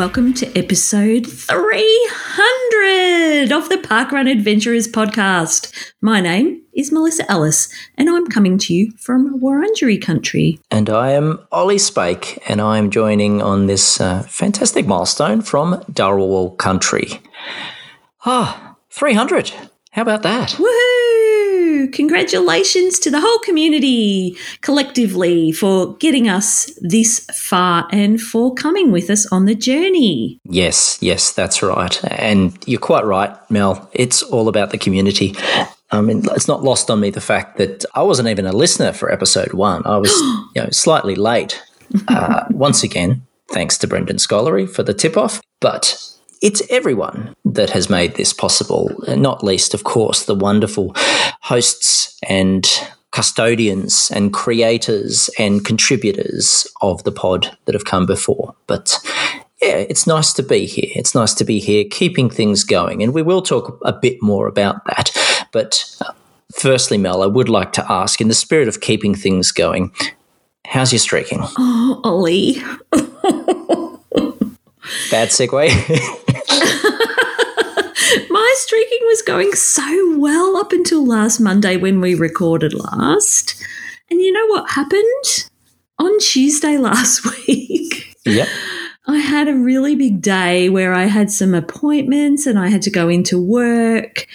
Welcome to episode 300 of the Parkrun Adventurers podcast. My name is Melissa Ellis, and I'm coming to you from Wurundjeri country. And I am Olly Spake, and I am joining on this uh, fantastic milestone from Dharawal country. Ah, 300. How about that? Woohoo! Congratulations to the whole community collectively for getting us this far and for coming with us on the journey. Yes, yes, that's right. And you're quite right, Mel. It's all about the community. I mean, it's not lost on me the fact that I wasn't even a listener for episode one. I was, you know, slightly late. Uh, once again, thanks to Brendan Scholery for the tip off. But it's everyone that has made this possible, not least, of course, the wonderful hosts and custodians and creators and contributors of the pod that have come before. But yeah, it's nice to be here. It's nice to be here keeping things going. And we will talk a bit more about that. But firstly, Mel, I would like to ask, in the spirit of keeping things going, how's your streaking? Oh, Olly. Bad segue. My streaking was going so well up until last Monday when we recorded last. And you know what happened? On Tuesday last week, yep. I had a really big day where I had some appointments and I had to go into work,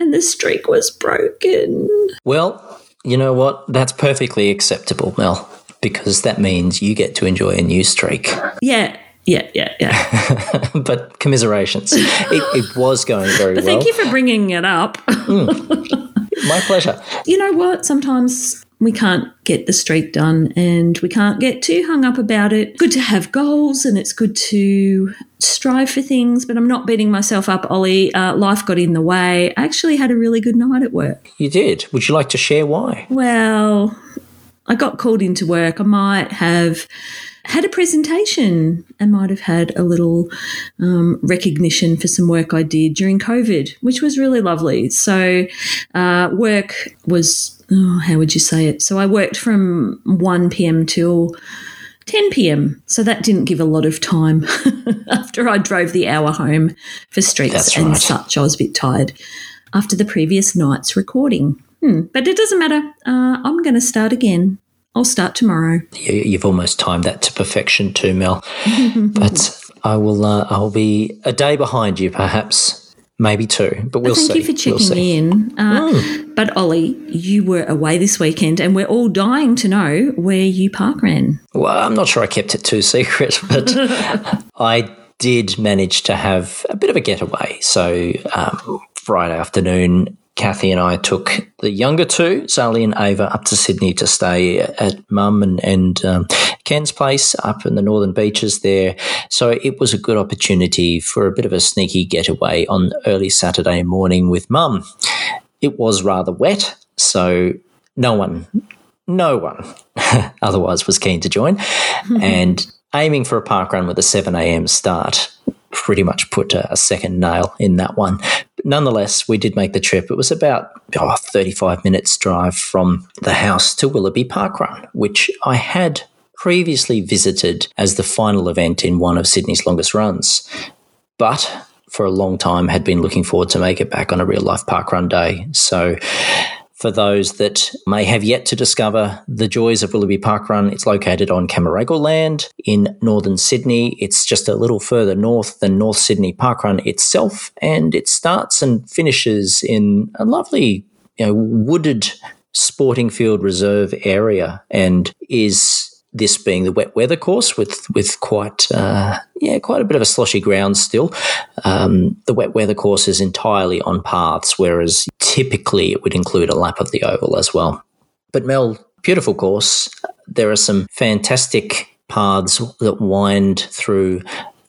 and the streak was broken. Well, you know what? That's perfectly acceptable, Mel, because that means you get to enjoy a new streak. Yeah, yeah, yeah, yeah. but commiserations. It, it, was going very well. Thank you for bringing it up. mm. My pleasure. You know what? Sometimes we can't get the streak done and we can't get too hung up about it. Good to have goals and it's good to strive for things, but I'm not beating myself up, Olly. Uh, life got in the way. I actually had a really good night at work. You did. Would you like to share why? Well, I got called into work. I might have had a presentation and might have had a little um, recognition for some work I did during COVID, which was really lovely. So, uh, work was, oh, how would you say it? So, I worked from 1 p.m. till 10 p.m. So, that didn't give a lot of time after I drove the hour home for streaks That's and right. such. I was a bit tired after the previous night's recording. Hmm. But it doesn't matter. Uh, I'm going to start again. I'll start tomorrow. You've almost timed that to perfection too, Mel. but I will. Uh, I'll be a day behind you, perhaps, maybe two. But we'll Thank see. Thank you for checking we'll in. Uh, mm. But Olly, you were away this weekend, and we're all dying to know where you park ran. Well, I'm not sure I kept it too secret, but I did manage to have a bit of a getaway. So um, Friday afternoon, Kathy and I took the younger two, Sally and Ava, up to Sydney to stay at Mum and, and um, Ken's place up in the northern beaches there. So it was a good opportunity for a bit of a sneaky getaway on early Saturday morning with Mum. It was rather wet, so no one, no one otherwise was keen to join. and aiming for a park run with a 7 a.m. start pretty much put a, a, second nail in that one. Nonetheless, we did make the trip. It was about oh, 35 minutes drive from the house to Willoughby Park Run, which I had previously visited as the final event in one of Sydney's longest runs. But for a long time had been looking forward to make it back on a real life park run day. So for those that may have yet to discover the joys of Willoughby Park Run, it's located on Cammeraygal land in northern Sydney. It's just a little further north than North Sydney Park Run itself, and it starts and finishes in a lovely, you know, wooded sporting field reserve area and is this being the wet weather course with with quite uh, yeah quite a bit of a sloshy ground still. Um, the wet weather course is entirely on paths, whereas typically it would include a lap of the oval as well. But Mel, beautiful course. There are some fantastic paths that wind through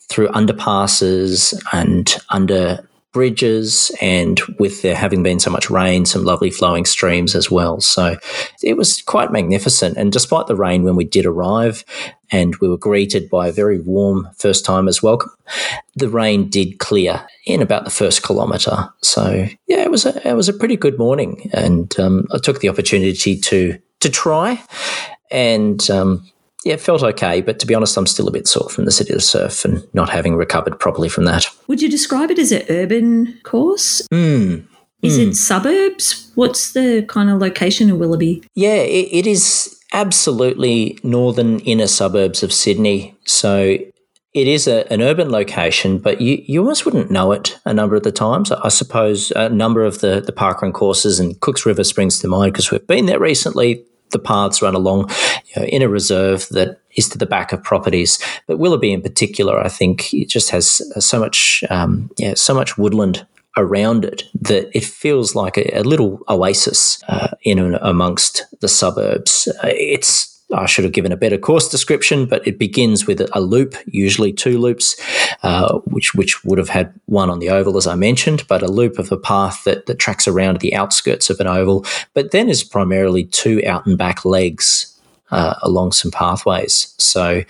through underpasses and under bridges and with there having been so much rain, some lovely flowing streams as well. So it was quite magnificent. And despite the rain, when we did arrive and we were greeted by a very warm first timers welcome, the rain did clear in about the first kilometre. So yeah, it was a, it was a pretty good morning. And um, I took the opportunity to, to try and, um, yeah, it felt okay. But to be honest, I'm still a bit sore from the city of surf and not having recovered properly from that. Would you describe it as an urban course? Mm. Is mm. it suburbs? What's the kind of location of Willoughby? Yeah, it, it is absolutely northern inner suburbs of Sydney. So it is a, an urban location, but you, you almost wouldn't know it a number of the times. I suppose a number of the, the parkrun courses and Cooks River springs to mind because we've been there recently the paths run along you know, in a reserve that is to the back of properties. But Willoughby in particular, I think, it just has so much, um, yeah, so much woodland around it that it feels like a, a little oasis uh, in and amongst the suburbs. Uh, it's I should have given a better course description, but it begins with a loop, usually two loops, uh, which which would have had one on the oval, as I mentioned, but a loop of a path that, that tracks around the outskirts of an oval, but then is primarily two out and back legs uh, along some pathways. So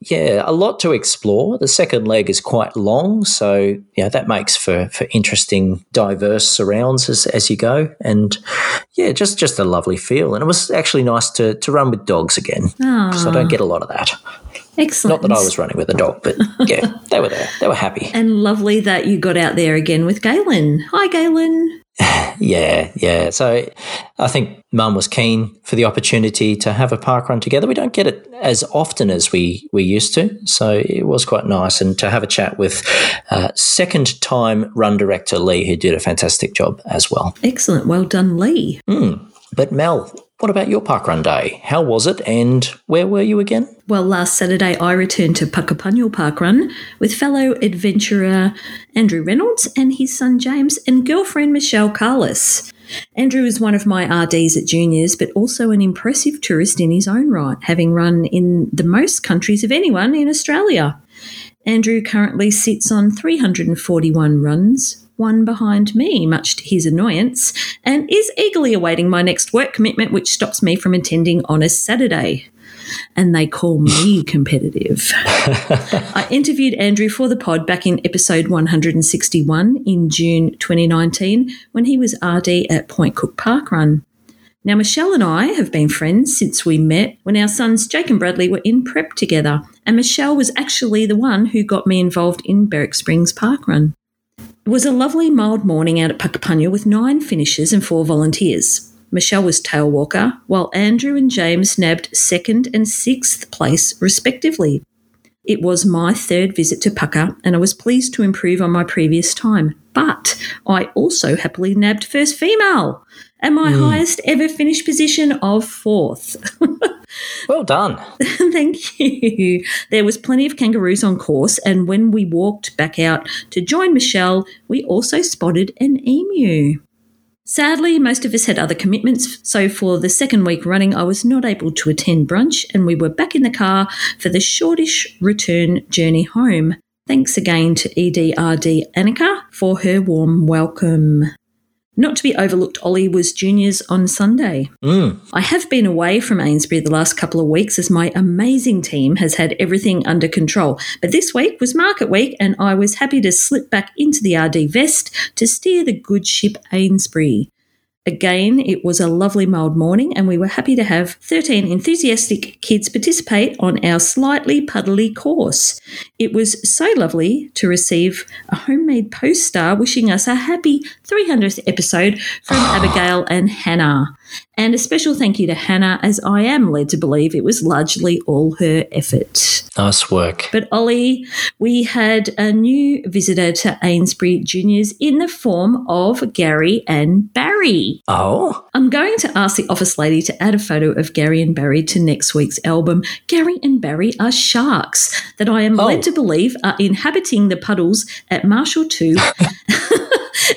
yeah, a lot to explore. The second leg is quite long, so yeah, that makes for for interesting, diverse surrounds as, as you go, and yeah, just just a lovely feel. And it was actually nice to to run with dogs again because I don't get a lot of that. Excellent. Not that I was running with a dog, but yeah, they were there. They were happy. And lovely that you got out there again with Galen. Hi, Galen. yeah, yeah. So I think mum was keen for the opportunity to have a park run together. We don't get it as often as we, we used to. So it was quite nice. And to have a chat with uh, second time run director Lee, who did a fantastic job as well. Excellent. Well done, Lee. Mm. But Mel, what about your parkrun day? How was it and where were you again? Well, last Saturday I returned to Puckapunyal Parkrun with fellow adventurer Andrew Reynolds and his son James and girlfriend Michelle Carlis. Andrew is one of my RDs at juniors, but also an impressive tourist in his own right, having run in the most countries of anyone in Australia. Andrew currently sits on 341 runs, one behind me, much to his annoyance, and is eagerly awaiting my next work commitment, which stops me from attending on a Saturday. And they call me competitive. I interviewed Andrew for the pod back in episode 161 in June 2019 when he was RD at Point Cook Park Run. Now, Michelle and I have been friends since we met when our sons Jake and Bradley were in prep together, and Michelle was actually the one who got me involved in Berwick Springs Park Run. It was a lovely, mild morning out at Puckapunyal with nine finishers and four volunteers. Michelle was tail walker, while Andrew and James nabbed second and sixth place, respectively. It was my third visit to Pucka, and I was pleased to improve on my previous time. But I also happily nabbed first female and my mm. highest ever finish position of fourth. well done. Thank you. There was plenty of kangaroos on course, and when we walked back out to join Michelle, we also spotted an emu. Sadly, most of us had other commitments, so for the second week running, I was not able to attend brunch, and we were back in the car for the shortish return journey home. Thanks again to EDRD Annika for her warm welcome. Not to be overlooked, Olly was juniors on Sunday. Mm. I have been away from Eynesbury the last couple of weeks as my amazing team has had everything under control. But this week was market week and I was happy to slip back into the RD vest to steer the good ship Eynesbury. Again, it was a lovely mild morning, and we were happy to have 13 enthusiastic kids participate on our slightly puddly course. It was so lovely to receive a homemade poster wishing us a happy 300th episode from Abigail and Hannah. And a special thank you to Hannah, as I am led to believe it was largely all her effort. Nice work. But Olly, we had a new visitor to Eynesbury Juniors in the form of Gary and Barry. Oh. I'm going to ask the office lady to add a photo of Gary and Barry to next week's album. Gary and Barry are sharks that I am oh. led to believe are inhabiting the puddles at Marshall 2.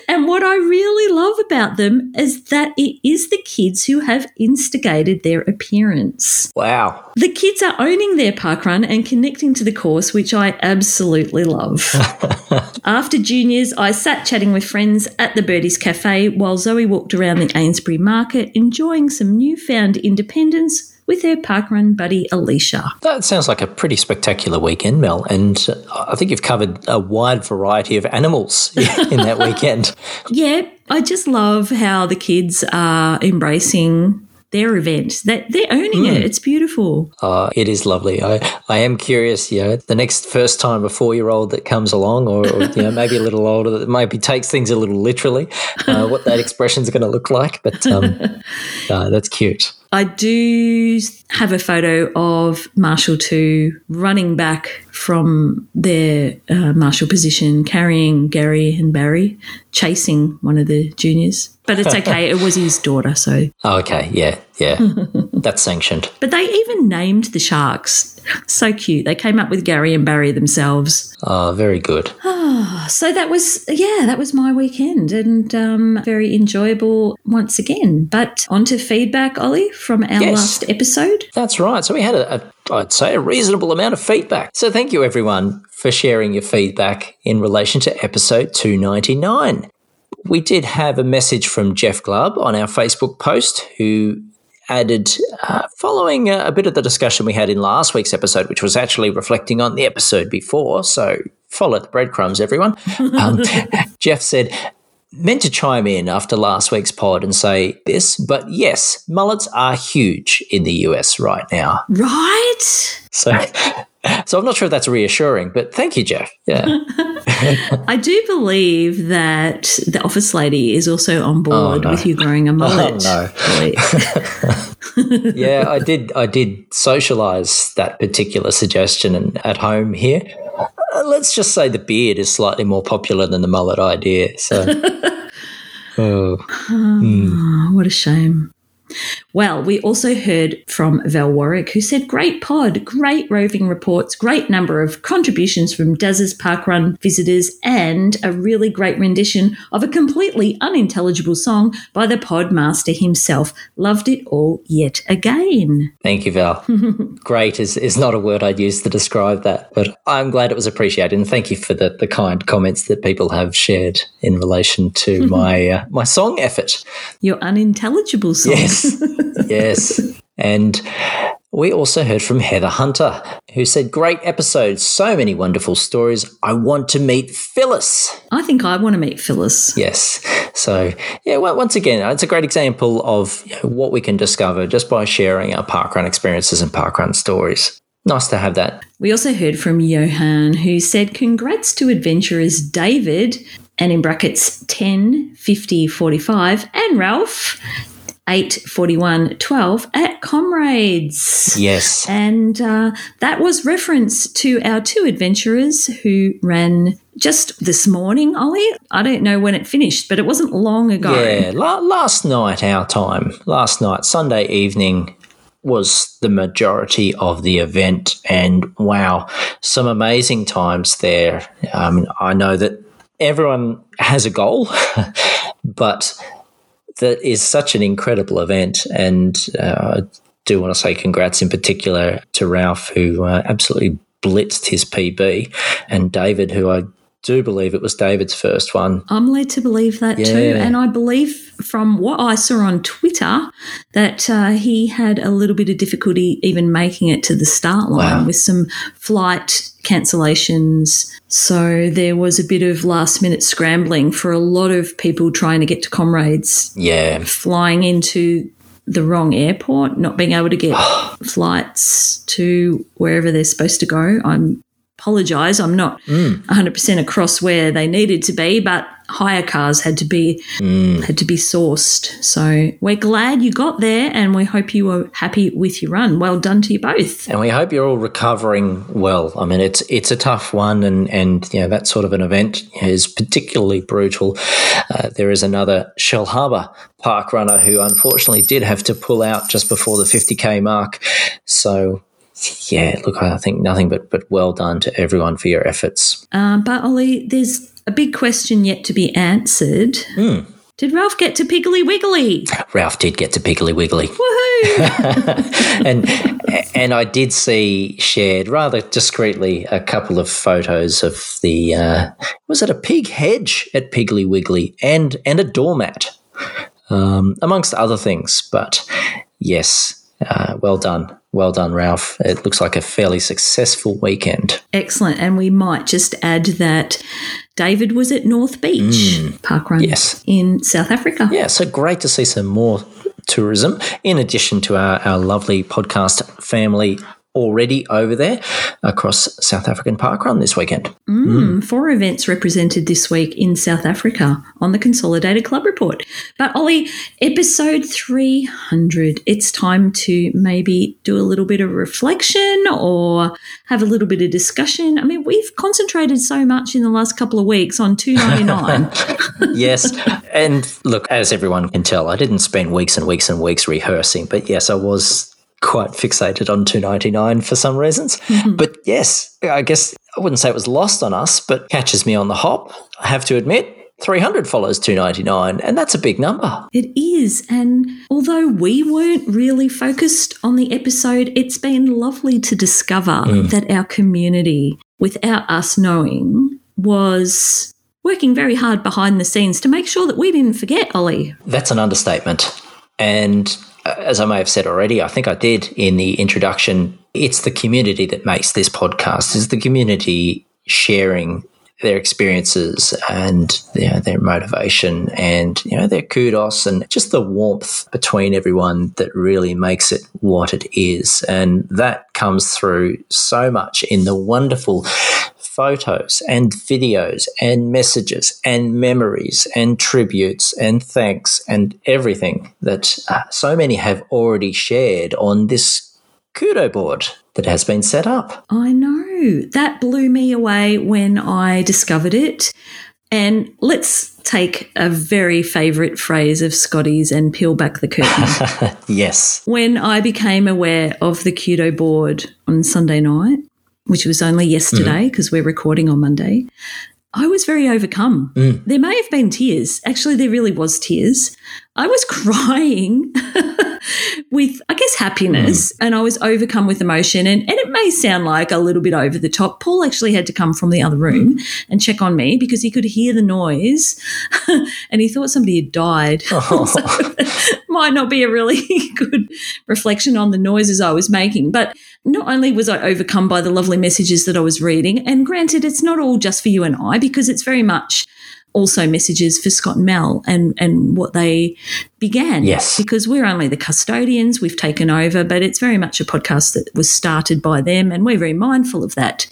And what I really love about them is that it is the kids who have instigated their appearance. Wow. The kids are owning their parkrun and connecting to the course, which I absolutely love. After juniors, I sat chatting with friends at the Birdies Cafe while Zoe walked around the Eynesbury market, enjoying some newfound independence with her parkrun buddy Alicia. That sounds like a pretty spectacular weekend, Mel, and I think you've covered a wide variety of animals in that weekend. yeah, I just love how the kids are embracing their event. That they're owning Hmm. it. It's beautiful. Uh, it is lovely. I, I am curious, you know, the next first time a four year old that comes along, or, or you know, maybe a little older, that maybe takes things a little literally, uh, what that expression is going to look like. But um, uh, that's cute. I do have a photo of Marshall 2 running back from their uh, Marshall position, carrying Gary and Barry, chasing one of the juniors. But it's okay, it was his daughter, so. Oh, okay. Yeah. Yeah. that's sanctioned. But they even named the sharks. So cute. They came up with Gary and Barry themselves. Oh, very good. So that was, yeah, that was my weekend and um, very enjoyable once again. But on to feedback, Olly, from our Yes. last episode. That's right. So we had a, a, I'd say, a reasonable amount of feedback. So thank you, everyone, for sharing your feedback in relation to episode 299. We did have a message from Jeff Glubb on our Facebook post who added, uh, following a, a bit of the discussion we had in last week's episode, which was actually reflecting on the episode before. So follow the breadcrumbs, everyone. Um, Jeff said, meant to chime in after last week's pod and say this, but yes, mullets are huge in the US right now. Right? So, so I'm not sure if that's reassuring, but thank you, Jeff. Yeah. I do believe that the office lady is also on oh, board no. with you growing a oh, mullet. no. Yeah, I did. I did socialize that particular suggestion and at home here. Uh, let's just say the beard is slightly more popular than the mullet idea. So, oh, Oh, what a shame. Well, we also heard from Val Warwick, who said, Great pod, great roving reports, great number of contributions from Daz's parkrun visitors, and a really great rendition of a completely unintelligible song by the pod master himself. Loved it all yet again. thank you, Val. Great is, is not a word I'd use to describe that, but I'm glad it was appreciated, and thank you for the, the kind comments that people have shared in relation to my uh, my song effort. Your unintelligible song. Yes. Yes. And we also heard from Heather Hunter, who said, Great episode, so many wonderful stories. I want to meet Phyllis. I think I want to meet Phyllis. Yes. So, yeah, well, once again, it's a great example of you know, what we can discover just by sharing our parkrun experiences and parkrun stories. Nice to have that. We also heard from Johan, who said, Congrats to adventurers David, and in brackets 10, 50, 45, and Ralph, 8, 41, 12 at Comrades. Yes. And uh, that was reference to our two adventurers who ran just this morning, Olly. I don't know when it finished, but it wasn't long ago. Yeah, la- last night, our time, last night, Sunday evening, was the majority of the event. And wow, some amazing times there. I mean, I know that everyone has a goal, but that is such an incredible event. And uh, I do want to say congrats in particular to Ralph, who uh, absolutely blitzed his PB, and David, who I do believe it was David's first one. I'm led to believe that too. And I believe from what I saw on Twitter that uh, he had a little bit of difficulty even making it to the start line Wow. with some flight cancellations. So there was a bit of last minute scrambling for a lot of people trying to get to Comrades, Yeah, flying into the wrong airport, not being able to get flights to wherever they're supposed to go. I'm apologize. I'm not 100% across where they needed to be, but hire cars had to be had to be sourced. So we're glad you got there, and we hope you were happy with your run. Well done to you both. and we hope you're all recovering well. I mean, it's it's a tough one, and and you know that sort of an event is particularly brutal. Uh, there is another Shellharbour park runner who unfortunately did have to pull out just before the 50k mark. So. Yeah, look, I think nothing but but well done to everyone for your efforts. Um, but Olly, there's a big question yet to be answered. Did Ralph get to Piggly Wiggly? Ralph did get to Piggly Wiggly. Woohoo! and and I did see shared rather discreetly a couple of photos of the uh, was it a pig hedge at Piggly Wiggly and and a doormat, um, amongst other things. But yes, uh, well done, well done, Ralph. It looks like a fairly successful weekend. Excellent. And we might just add that David was at North Beach hmm. Park Run Yes. in South Africa. Yeah, so great to see some more tourism, in addition to our, our lovely podcast family already over there across South African Parkrun this weekend. Mm, four events represented this week in South Africa on the Consolidated Club Report. But Olly, episode 300, it's time to maybe do a little bit of reflection or have a little bit of discussion. I mean, we've concentrated so much in the last couple of weeks on 299. yes. And look, as everyone can tell, I didn't spend weeks and weeks and weeks rehearsing, but yes, I was quite fixated on 299 for some reasons. Mm-hmm. But yes, I guess I wouldn't say it was lost on us, but catches me on the hop. I have to admit, 300 follows 299 and that's a big number it is and although we weren't really focused on the episode it's been lovely to discover mm. that our community without us knowing was working very hard behind the scenes to make sure that we didn't forget olly that's an understatement and as I may have said already, I think I did in the introduction, it's the community that makes this podcast. is the community sharing their experiences and you know, their motivation and you know their kudos and just the warmth between everyone that really makes it what it is. And that comes through so much in the wonderful photos and videos and messages and memories and tributes and thanks and everything that uh, so many have already shared on this kudo board that has been set up. I know. That blew me away when I discovered it. And let's take a very favourite phrase of Scotty's and peel back the curtain. yes. When I became aware of the Kudo board on Sunday night, which was only yesterday because mm. we're recording on Monday, I was very overcome. Mm. There may have been tears. Actually, there really was tears. I was crying with, I guess, happiness, mm. and I was overcome with emotion. And, and it may sound like a little bit over the top. Paul actually had to come from the other room mm. and check on me because he could hear the noise and he thought somebody had died. Oh. so might not be a really good reflection on the noises I was making. But not only was I overcome by the lovely messages that I was reading, and granted, it's not all just for you and I because it's very much also messages for Scott and Mel and, and what they began. Yes. Because we're only the custodians, we've taken over, but it's very much a podcast that was started by them and we're very mindful of that.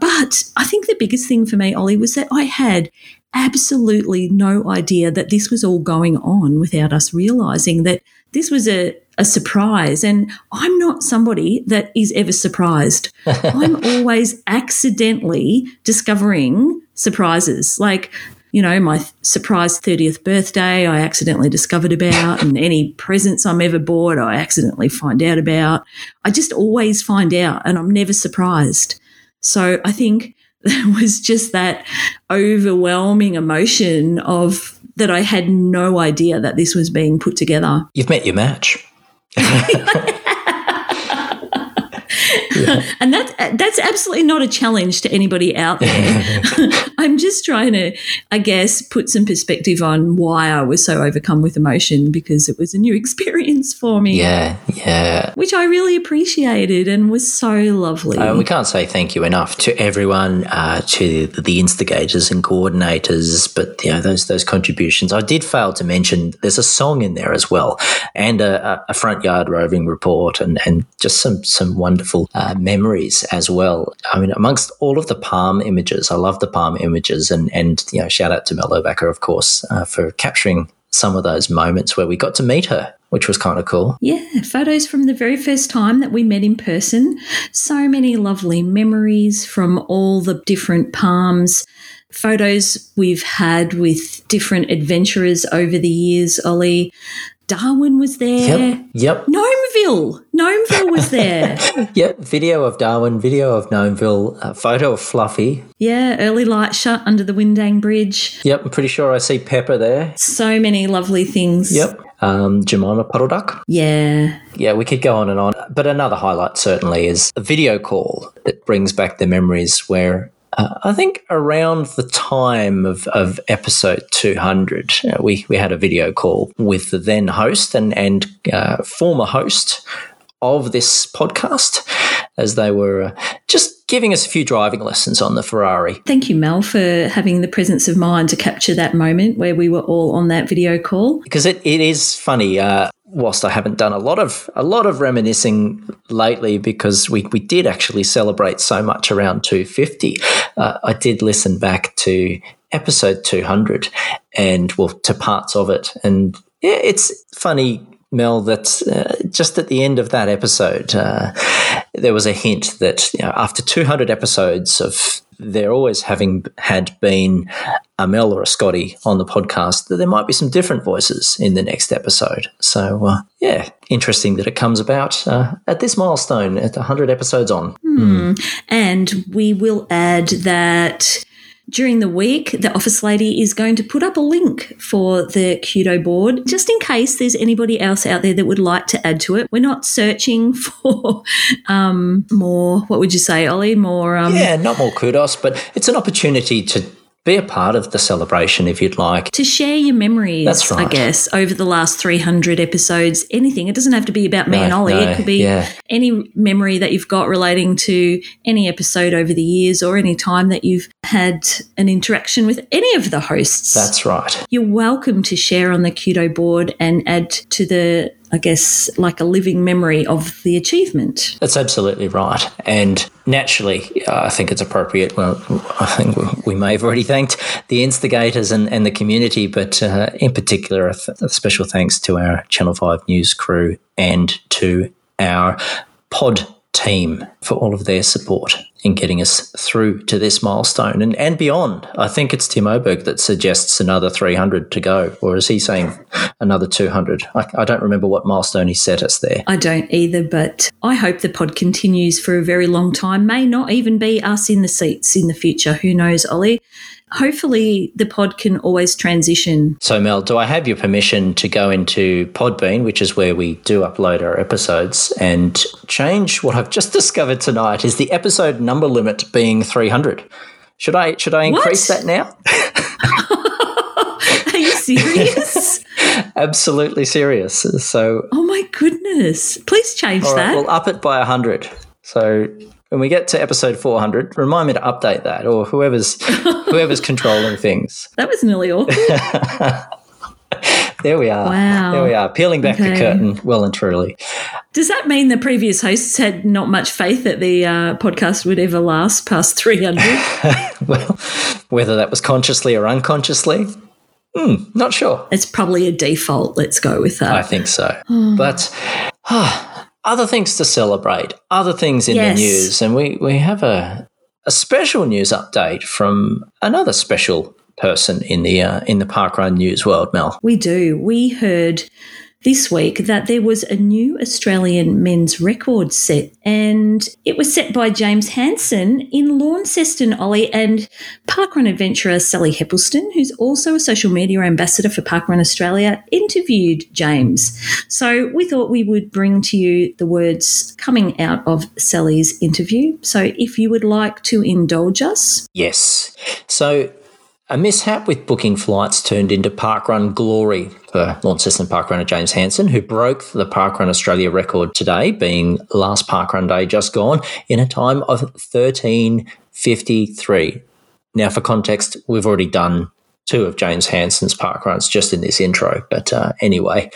But I think the biggest thing for me, Olly, was that I had absolutely no idea that this was all going on without us realizing that this was a, a surprise. And I'm not somebody that is ever surprised. I'm always accidentally discovering surprises. Like, you know, my surprise 30th birthday, I accidentally discovered about, and any presents I'm ever bought, I accidentally find out about. I just always find out, and I'm never surprised. So I think there was just that overwhelming emotion of that I had no idea that this was being put together. You've met your match. and that's that's absolutely not a challenge to anybody out there. I'm just trying to, I guess, put some perspective on why I was so overcome with emotion because it was a new experience for me. Yeah, yeah. Which I really appreciated and was so lovely. Uh, we can't say thank you enough to everyone, uh, to the instigators and coordinators, but you know those those contributions. I did fail to mention there's a song in there as well, and a, a front yard roving report, and and just some some wonderful. Uh, uh, memories as well. I mean, amongst all of the palm images, I love the palm images, and and you know, shout out to Mel Obacker, of course, uh, for capturing some of those moments where we got to meet her, which was kind of cool. Yeah, photos from the very first time that we met in person. So many lovely memories from all the different palms. Photos we've had with different adventurers over the years, Olly. Darwin was there. Yep. Yep. Gnomeville. Gnomeville was there. yep. Video of Darwin, video of Gnomeville, a photo of Fluffy. Yeah. Early light shut under the Windang Bridge. Yep. I'm pretty sure I see Pepper there. So many lovely things. Yep. Um, Jemima Puddle Duck. Yeah. Yeah, we could go on and on. But another highlight certainly is a video call that brings back the memories where uh, I think around the time of, of episode 200, uh, we, we had a video call with the then host and, and uh, former host of this podcast as they were uh, just giving us a few driving lessons on the Ferrari. Thank you, Mel, for having the presence of mind to capture that moment where we were all on that video call. Because it, it is funny. Uh, whilst I haven't done a lot of a lot of reminiscing lately because we, we did actually celebrate so much around 250, uh, I did listen back to episode 200 and well to parts of it. And yeah it's funny Mel, that uh, just at the end of that episode, uh, there was a hint that you know, after 200 episodes of there always having had been a Mel or a Scotty on the podcast, that there might be some different voices in the next episode. So, uh, yeah, interesting that it comes about uh, at this milestone at 100 episodes on. Hmm. And we will add that during the week, the office lady is going to put up a link for the Kudo board just in case there's anybody else out there that would like to add to it. We're not searching for um, more, what would you say, Olly? More. Um, yeah, not more kudos, but it's an opportunity to be a part of the celebration if you'd like. To share your memories, That's right. I guess, over the last 300 episodes, anything. It doesn't have to be about me No, and Olly. no, it could be yeah. any memory that you've got relating to any episode over the years or any time that you've had an interaction with any of the hosts. That's right. You're welcome to share on the Kudo board and add to the, I guess, like a living memory of the achievement. That's absolutely right. And naturally, uh, I think it's appropriate. Well, I think we- may have already thanked the instigators and, and the community, but uh, in particular, a, th- a special thanks to our Channel 5 News crew and to our pod team for all of their support in getting us through to this milestone and, and beyond. I think it's Tim Oberg that suggests another 300 to go, or is he saying another 200? I, I don't remember what milestone he set us there. I don't either, but I hope the pod continues for a very long time. May not even be us in the seats in the future. Who knows, Olly? Hopefully, the pod can always transition. So, Mel, do I have your permission to go into Podbean, which is where we do upload our episodes, and change what I've just discovered tonight is the episode number limit being 300. Should I should I increase What? that now? Are you serious? Absolutely serious. So, oh my goodness. Please change right, that. we'll up it by 100. So, when we get to episode 400, remind me to update that, or whoever's whoever's controlling things. that was nearly awful. There we are. Wow. There we are. Peeling back the curtain, well and truly. Does that mean the previous hosts had not much faith that the uh, podcast would ever last past 300? Well, whether that was consciously or unconsciously, hmm, not sure. it's probably a default. Let's go with that. I think so. But ah, other things to celebrate, other things in Yes. the news, and we, we have a, a special news update from another special person in the uh, in the parkrun news world, Mel. We do. We heard this week that there was a new Australian men's record set, and it was set by James Hansen in Launceston, Olly, and parkrun adventurer Sally Heppelston, who's also a social media ambassador for Parkrun Australia, interviewed James. So we thought we would bring to you the words coming out of Sally's interview. So if you would like to indulge us, Yes. So a mishap with booking flights turned into parkrun glory for Launceston parkrunner James Hansen, who broke the Parkrun Australia record today, being last parkrun day just gone, in a time of 13.53. Now, for context, we've already done two of James Hansen's parkruns just in this intro, but uh, anyway,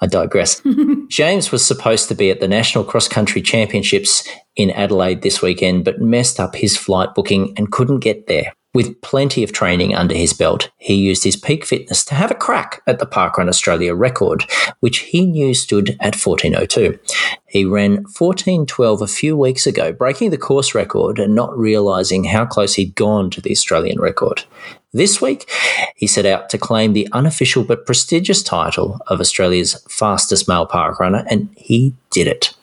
I digress. James was supposed to be at the National Cross Country Championships in Adelaide this weekend, but messed up his flight booking and couldn't get there. With plenty of training under his belt, he used his peak fitness to have a crack at the Parkrun Australia record, which he knew stood at 1402. He ran 1412 a few weeks ago, breaking the course record and not realising how close he'd gone to the Australian record. This week, he set out to claim the unofficial but prestigious title of Australia's fastest male parkrunner, and he did it.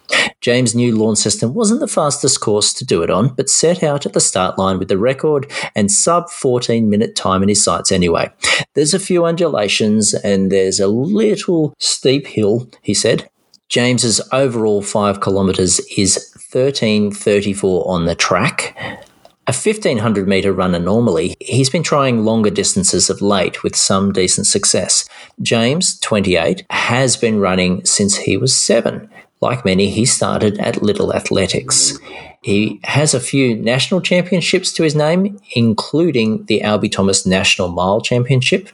James' knew lawn system wasn't the fastest course to do it on, but set out at the start line with the record and sub 14 minute time in his sights anyway. There's a few undulations and there's a little steep hill, he said. James's overall 5 kilometres is 13.34 on the track. A 1500 metre runner normally, he's been trying longer distances of late with some decent success. James, 28, has been running since he was seven. Like many, he started at Little Athletics. He has a few national championships to his name, including the Albie Thomas National Mile Championship.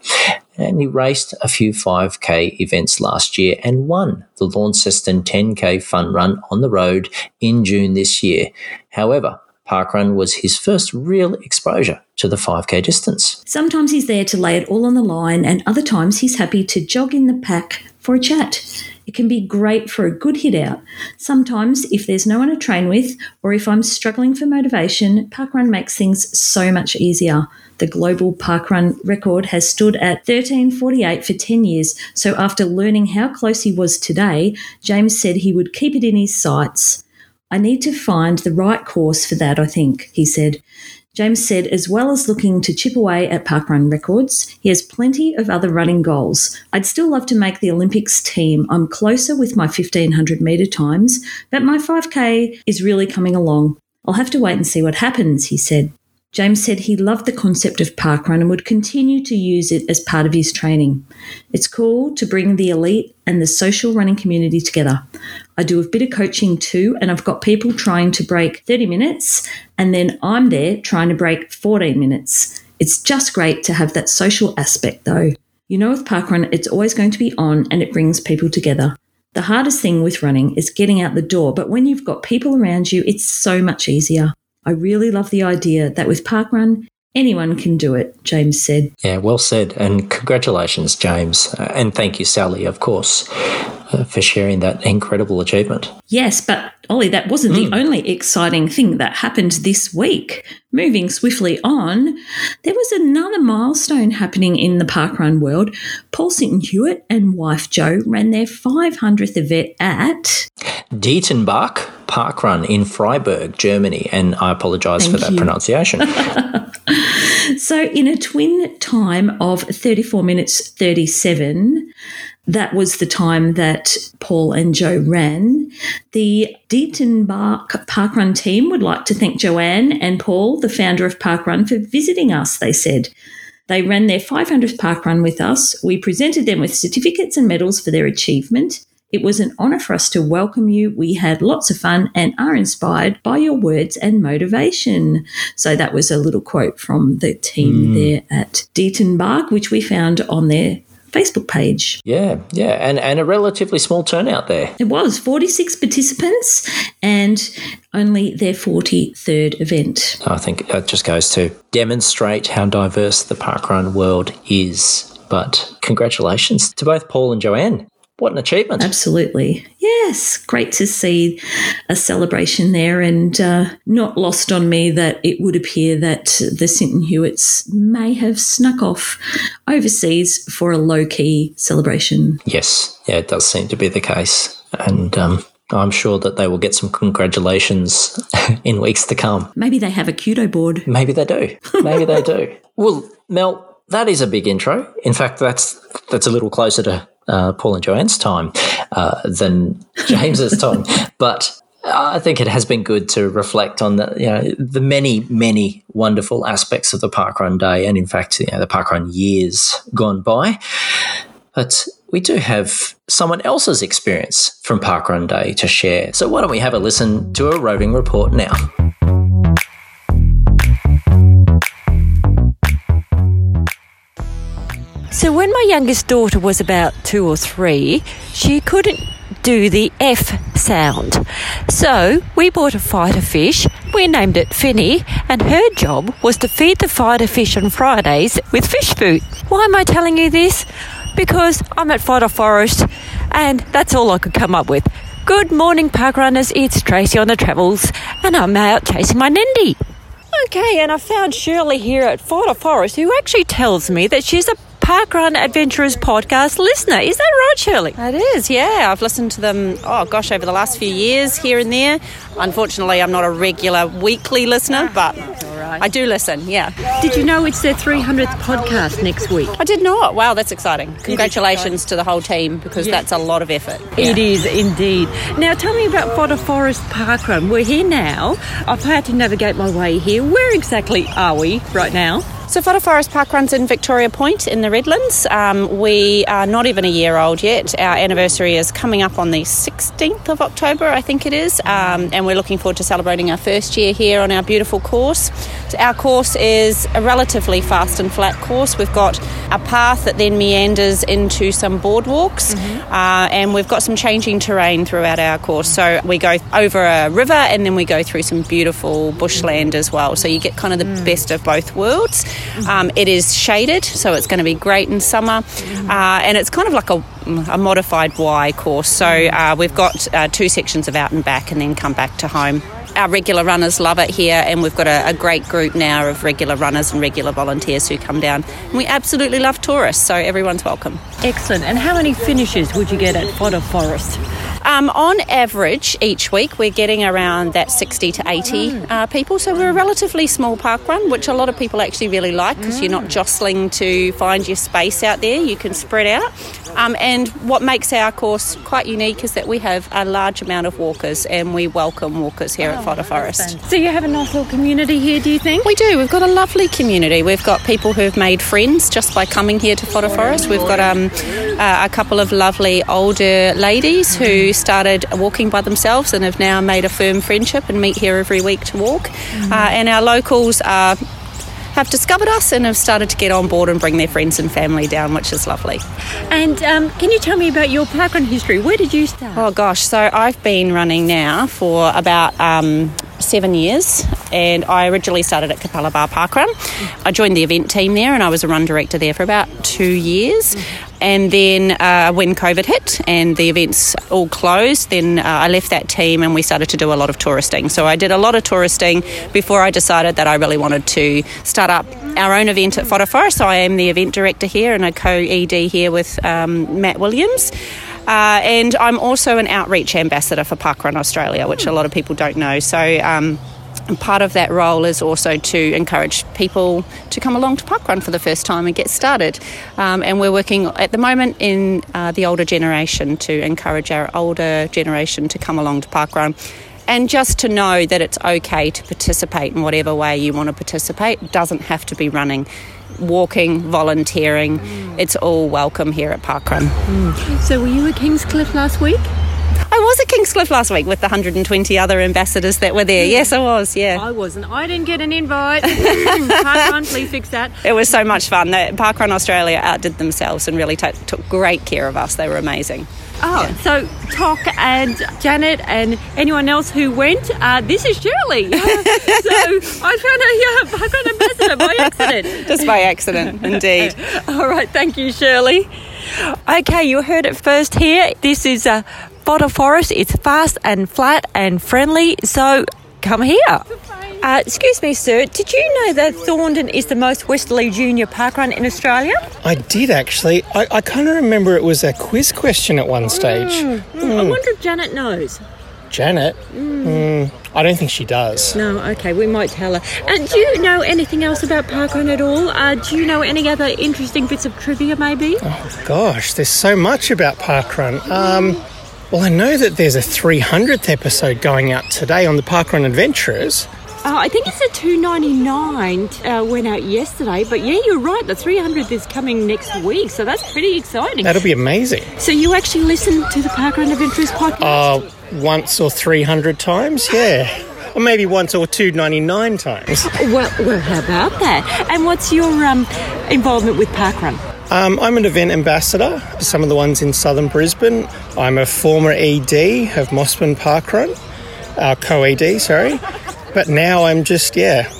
and he raced a few 5K events last year and won the Launceston 10K fun run on the road in June this year. However, parkrun was his first real exposure to the 5k distance. Sometimes he's there to lay it all on the line, and other times he's happy to jog in the pack for a chat. It can be great for a good hit out. Sometimes, if there's no one to train with, or if I'm struggling for motivation, parkrun makes things so much easier. The global parkrun record has stood at 1348 for 10 years, so after learning how close he was today, James said he would keep it in his sights. I need to find the right course for that, I think, he said. James said, as well as looking to chip away at parkrun records, he has plenty of other running goals. I'd still love to make the Olympics team. I'm closer with my 1500 metre times, but my 5k is really coming along. I'll have to wait and see what happens, he said. James said he loved the concept of parkrun and would continue to use it as part of his training. It's cool to bring the elite and the social running community together. I do a bit of coaching too, and I've got people trying to break 30 minutes, and then I'm there trying to break 14 minutes. It's just great to have that social aspect though. You know, with parkrun, it's always going to be on and it brings people together. The hardest thing with running is getting out the door, but when you've got people around you, it's so much easier. I really love the idea that with Parkrun, anyone can do it, James said. Yeah, well said. And congratulations, James. Uh, and thank you, Sally, of course, uh, for sharing that incredible achievement. Yes, but Olly, that wasn't mm. the only exciting thing that happened this week. Moving swiftly on, there was another milestone happening in the parkrun world. Paul Sinton Hewitt and wife Jo ran their 500th event at Dietenbach Parkrun in Freiburg, Germany. And I apologise for that you. pronunciation. so, in a twin time of 34 minutes 37, that was the time that Paul and Jo ran. The Dietenbach Parkrun team would like to thank Joanne and Paul, the founder of Parkrun, for visiting us, they said. They ran their 500th parkrun with us. We presented them with certificates and medals for their achievement. It was an honour for us to welcome you. We had lots of fun and are inspired by your words and motivation. So that was a little quote from the team mm. there at Dietenbach, which we found on their Facebook page. Yeah, yeah, and, and a relatively small turnout there. It was 46 participants and only their 43rd event. I think that just goes to demonstrate how diverse the parkrun world is. But congratulations to both Paul and Joanne. What an achievement. Absolutely. Yes. Great to see a celebration there and uh, not lost on me that it would appear that the Sinton Hewitts may have snuck off overseas for a low key celebration. Yes. Yeah, it does seem to be the case. And um, I'm sure that they will get some congratulations in weeks to come. Maybe they have a kudo board. Maybe they do. Maybe they do. Well, Mel, that is a big intro. In fact, that's that's a little closer to uh, Paul and Joanne's time uh, than James's time. But I think it has been good to reflect on the you know the many many wonderful aspects of the parkrun day, and in fact, you know, the parkrun years gone by. But we do have someone else's experience from parkrun day to share. So why don't we have a listen to a roving report now? So when my youngest daughter was about two or three, she couldn't do the F sound. So we bought a fighter fish, we named it Finny, and her job was to feed the fighter fish on Fridays with fish food. Why am I telling you this? Because I'm at Fodder Forest and that's all I could come up with. Good morning, park runners. It's Tracey on the travels, and I'm out chasing my NENDY. Okay, and I found Shirley here at Fodder Forest, who actually tells me that she's a Parkrun Adventurers podcast listener. Is that right, Shirley? It is, yeah. I've listened to them, oh gosh, over the last few years here and there. Unfortunately, I'm not a regular weekly listener, ah, but I do listen, yeah. Did you know it's their 300th podcast next week? I did not. Wow, that's exciting. Congratulations to the whole team because that's a lot of effort. Yeah. It is indeed. Now, tell me about Fodder Forest Parkrun. We're here now. I've had to navigate my way here. Where exactly are we right now? So Fodder Forest Park runs in Victoria Point in the Redlands. Um, we are not even a year old yet. Our anniversary is coming up on the 16th of October, I think it is, um, and we're looking forward to celebrating our first year here on our beautiful course. So our course is a relatively fast and flat course. We've got a path that then meanders into some boardwalks, mm-hmm. uh, and we've got some changing terrain throughout our course. So we go over a river and then we go through some beautiful bushland as well. So you get kind of the mm. best of both worlds. Um, it is shaded, so it's going to be great in summer, uh, and it's kind of like a, a modified Y course. So uh, we've got uh, two sections of out and back, and then come back to home our regular runners love it here, and we've got a, a, great group now of regular runners and regular volunteers who come down. And we absolutely love tourists, so everyone's welcome. Excellent. And how many finishes would you get at Fodder Forest? Um, on average, each week we're getting around that 60 to 80 mm. uh, people. So we're a relatively small park run, which a lot of people actually really like because you're not mm. jostling to find your space out there. You can spread out. Um, and what makes our course quite unique is that we have a large amount of walkers and we welcome walkers here oh, at Fodder Forest. So you have a nice little community here, do you think? We do. We've got a lovely community. We've got people who've made friends just by coming here to Fodder Forest. We've got um, uh, a couple of lovely older ladies who started walking by themselves and have now made a firm friendship and meet here every week to walk. Mm. Uh, and our locals are have discovered us and have started to get on board and bring their friends and family down, which is lovely. And um, can you tell me about your parkrun history? Where did you start? Oh gosh, so I've been running now for about um, seven years, and I originally started at Capalaba Parkrun. I joined the event team there, and I was a run director there for about two years. And then uh, when COVID hit and the events all closed, then uh, I left that team and we started to do a lot of touristing. So I did a lot of touristing before I decided that I really wanted to start up our own event at Fodder Forest. So I am the event director here and a co ED here with um, Matt Williams. Uh, and I'm also an outreach ambassador for Parkrun Australia, which a lot of people don't know. So, um, part of that role is also to encourage people to come along to parkrun for the first time and get started. Um, and we're working at the moment in uh, the older generation to encourage our older generation to come along to parkrun. And just to know that it's okay to participate in whatever way you want to participate. It doesn't have to be running walking, volunteering. Mm. It's all welcome here at Parkrun. Mm. So, were you at Kingscliff last week? I was at Kingscliff last week with the 120 other ambassadors that were there. Yes, I was. Yeah, I wasn't. I didn't get an invite. Parkrun, please fix that. It was so much fun. That Parkrun Australia outdid themselves and really t- took great care of us. They were amazing. Oh, yeah. so Toc and Janet and anyone else who went, uh, this is Shirley. so I found out you're background ambassador by accident. Just by accident, indeed. All right, thank you, Shirley. Okay, you heard it first here. This is a Fodder Forest. It's fast and flat and friendly, so come here. Uh, excuse me, sir. Did you know that Thorndon is the most westerly junior parkrun in Australia? I did actually. I, I kind of remember it was a quiz question at one stage. Mm, mm. Mm. I wonder if Janet knows. Janet? Mm. I don't think she does. No, okay, we might tell her. And do you know anything else about parkrun at all? Uh, do you know any other interesting bits of trivia, maybe? Oh, gosh, there's so much about parkrun. Um, well, I know that there's a 300th episode going out today on the Parkrun Adventurers. Uh, I think it's a 299 uh, went out yesterday, but yeah, you're right. The 300th is coming next week, so that's pretty exciting. That'll be amazing. So you actually listen to the Parkrun Adventures podcast? Uh, once or 300 times, yeah. or maybe once or 299 times. Well, well, how about that? And what's your um, involvement with Parkrun? Um, I'm an event ambassador for some of the ones in southern Brisbane. I'm a former ED of Mossman Parkrun, uh, co ED, sorry. But now I'm just, yeah,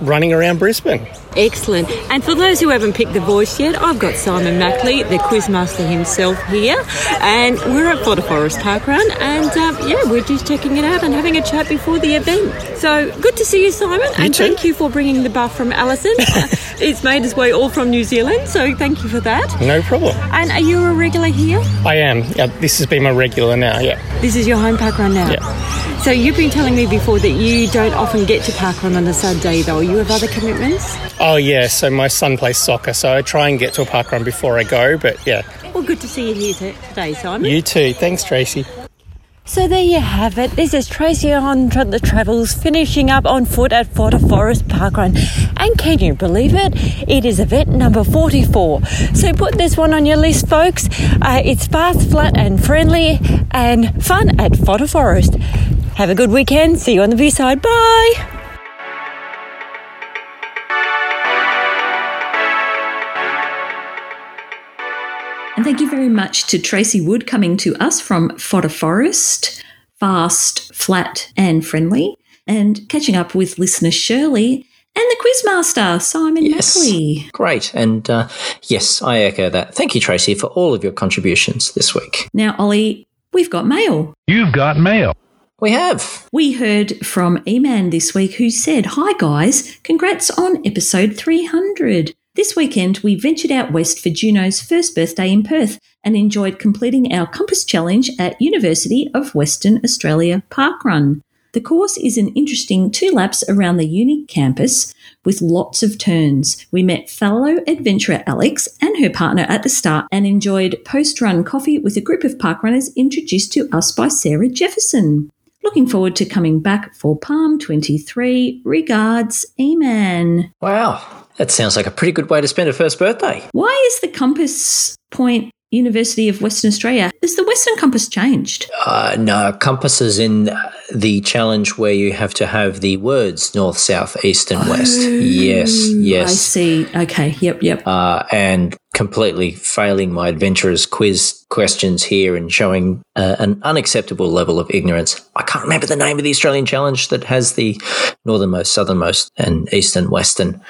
running around Brisbane. Excellent. And for those who haven't picked the voice yet, I've got Simon Mackley, the quizmaster himself here, and we're at Fodder Forest Parkrun, and uh, yeah, we're just checking it out and having a chat before the event. So good to see you, Simon, you and too. thank you for bringing the buff from Alison. it's made its way all from New Zealand, so thank you for that. No problem. And are you a regular here? I am. Yeah, this has been my regular now. Yeah. This is your home park run now. Yeah. So you've been telling me before that you don't often get to park run on a Saturday, though. You have other commitments. Oh yeah, so my son plays soccer, so I try and get to a park run before I go. But yeah. Well, good to see you here today, Simon. You too. Thanks, Tracey. So there you have it. This is Tracey on the Travels finishing up on foot at Fodder Forest Parkrun. And can you believe it? It is event number 44. So put this one on your list, folks. Uh, it's fast, flat, and friendly and fun at Fodder Forest. Have a good weekend. See you on the V side. Bye. Much to Tracey Wood coming to us from Fodder Forest, fast, flat, and friendly, and catching up with listener Shirley and the Quizmaster, Simon Yes. Mackley. Great. And uh, yes, I echo that. Thank you, Tracey, for all of your contributions this week. Now, Olly, we've got mail. You've got mail. We have. We heard from Eman this week who said, Hi guys, congrats on episode 300. This weekend we ventured out west for Juno's first birthday in Perth and enjoyed completing our Compass Challenge at University of Western Australia Parkrun. The course is an interesting two laps around the uni campus with lots of turns. We met fellow adventurer Alex and her partner at the start and enjoyed post run coffee with a group of parkrunners introduced to us by Sarah Jefferson. Looking forward to coming back for Palm 23. Regards, Eman. Wow. That sounds like a pretty good way to spend a first birthday. Why is the Compass Point University of Western Australia? Has the Western Compass changed? Uh, no, compass is in the challenge where you have to have the words north, south, east, and west. Yes, yes. I see. Okay. Yep. Yep. Uh, and completely failing my adventurer's quiz questions here and showing uh, an unacceptable level of ignorance. I can't remember the name of the Australian challenge that has the northernmost, southernmost, and eastern, western.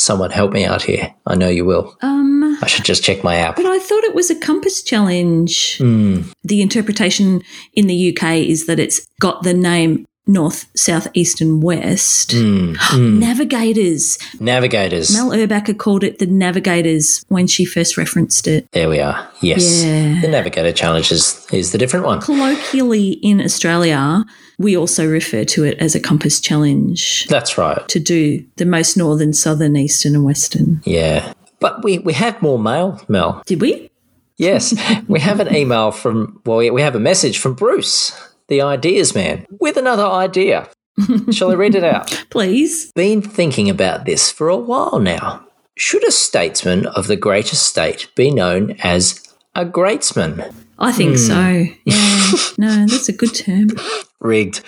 Someone help me out here. I know you will. um. I should just check my app. But I thought it was a compass challenge. Hmm. The interpretation in the UK is that it's got the name north, south, east, and west. Hmm. Navigators. Navigators. Mel Urbacher called it the Navigators when she first referenced it. There we are. Yes. Yeah. The Navigator Challenge is, is the different one. Colloquially in Australia, we also refer to it as a compass challenge That's right. to do the most northern, southern, eastern, and western. Yeah. But we, we have more mail, Mel. Did we? Yes. we have an email from, well, we- we have a message from Bruce, the ideas man, with another idea. Shall I read it out? Please. Been thinking about this for a while now. Should a statesman of the great state be known as a greatsman? I think hmm. so. Yeah. No, that's a good term. Rigged.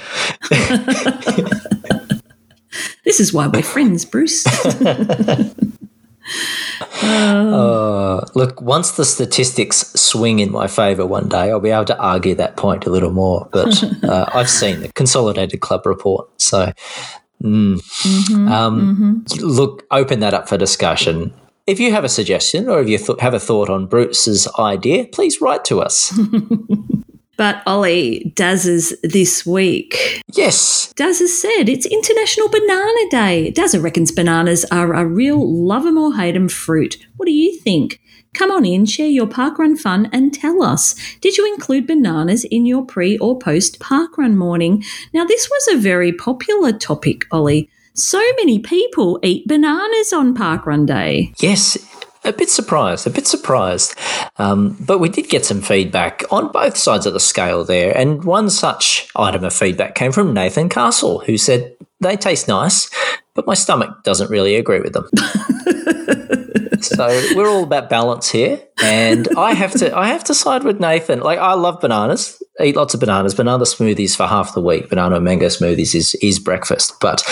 This is why we're friends, Bruce. Uh, look, once the statistics swing in my favour one day, I'll be able to argue that point a little more. But uh, I've seen the Consolidated Club report. So, mm. um, look, open that up for discussion. If you have a suggestion or if you th- have a thought on Bruce's idea, please write to us. but Olly, Daz's this week. yes. Daz has said it's International Banana Day. Daz reckons bananas are a real love 'em or hate 'em fruit. What do you think? Come on in, share your parkrun fun, and tell us. Did you include bananas in your pre or post parkrun morning? Now, this was a very popular topic, Olly. So many people eat bananas on parkrun day. Yes, a bit surprised, a bit surprised. Um, but we did get some feedback on both sides of the scale there. And one such item of feedback came from Nathan Castle, who said, They taste nice, but my stomach doesn't really agree with them. so we're all about balance here. And I have to I have to side with Nathan. Like I love bananas. Eat lots of bananas. Banana smoothies for half the week. Banana and mango smoothies is is breakfast. But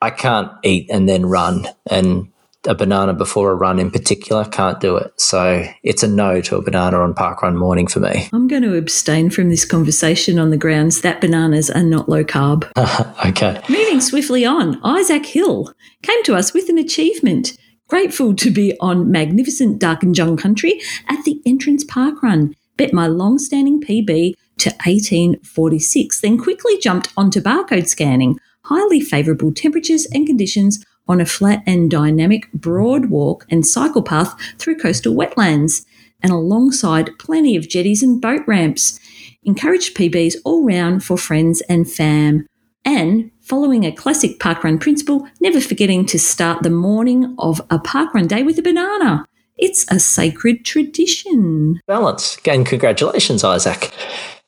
I can't eat and then run and a banana before a run in particular can't do it. So it's a no to a banana on park run morning for me. I'm going to abstain from this conversation on the grounds that bananas are not low carb. okay. Moving swiftly on, Isaac Hill came to us with an achievement. Grateful to be on magnificent Darkinjung country at the entrance park run. Bet my long standing PB to 1846, then quickly jumped onto barcode scanning. Highly favourable temperatures and conditions on a flat and dynamic broad walk and cycle path through coastal wetlands, and alongside plenty of jetties and boat ramps. Encouraged PBs all round for friends and fam. And following a classic parkrun principle, never forgetting to start the morning of a parkrun day with a banana. It's a sacred tradition. Balance. And congratulations, Isaac.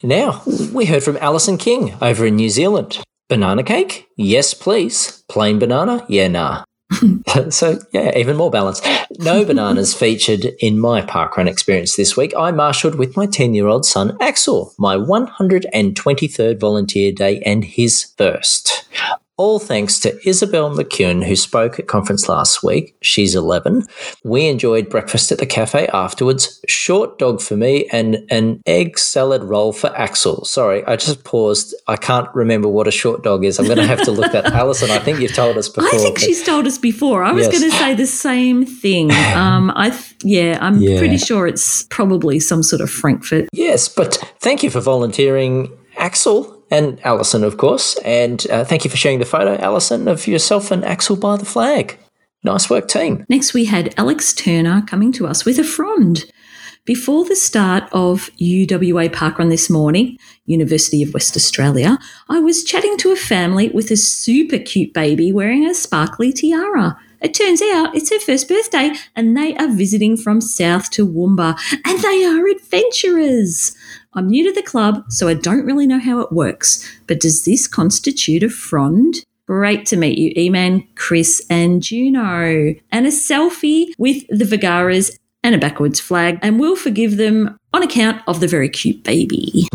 Now, we heard from Alison King over in New Zealand. Banana cake? Yes, please. Plain banana? Yeah, nah. so, yeah, even more balance. No bananas featured in my parkrun experience this week. I marshalled with my 10 year old son, Axel, my 123rd volunteer day and his first all thanks to Isabel McCune, who spoke at conference last week. She's 11. We enjoyed breakfast at the cafe afterwards. Short dog for me and an egg salad roll for Axel. Sorry, I just paused. I can't remember what a short dog is. I'm going to have to look that. Alison, I think you've told us before. I think she's told us before. I was yes. going to say the same thing. Um, I th- yeah, I'm yeah. pretty sure it's probably some sort of Frankfurt. Yes, but thank you for volunteering, Axel and Alison, of course. And uh, thank you for sharing the photo, Alison, of yourself and Axel by the flag. Nice work, team. Next, we had Alex Turner coming to us with a frond. Before the start of UWA Parkrun this morning, University of West Australia, I was chatting to a family with a super cute baby wearing a sparkly tiara. It turns out it's her first birthday and they are visiting from South Toowoomba and they are adventurers. I'm new to the club, so I don't really know how it works, but does this constitute a frond? Great to meet you, Eman, Chris, and Juno. And a selfie with the Vagaras and a backwards flag, and we'll forgive them on account of the very cute baby.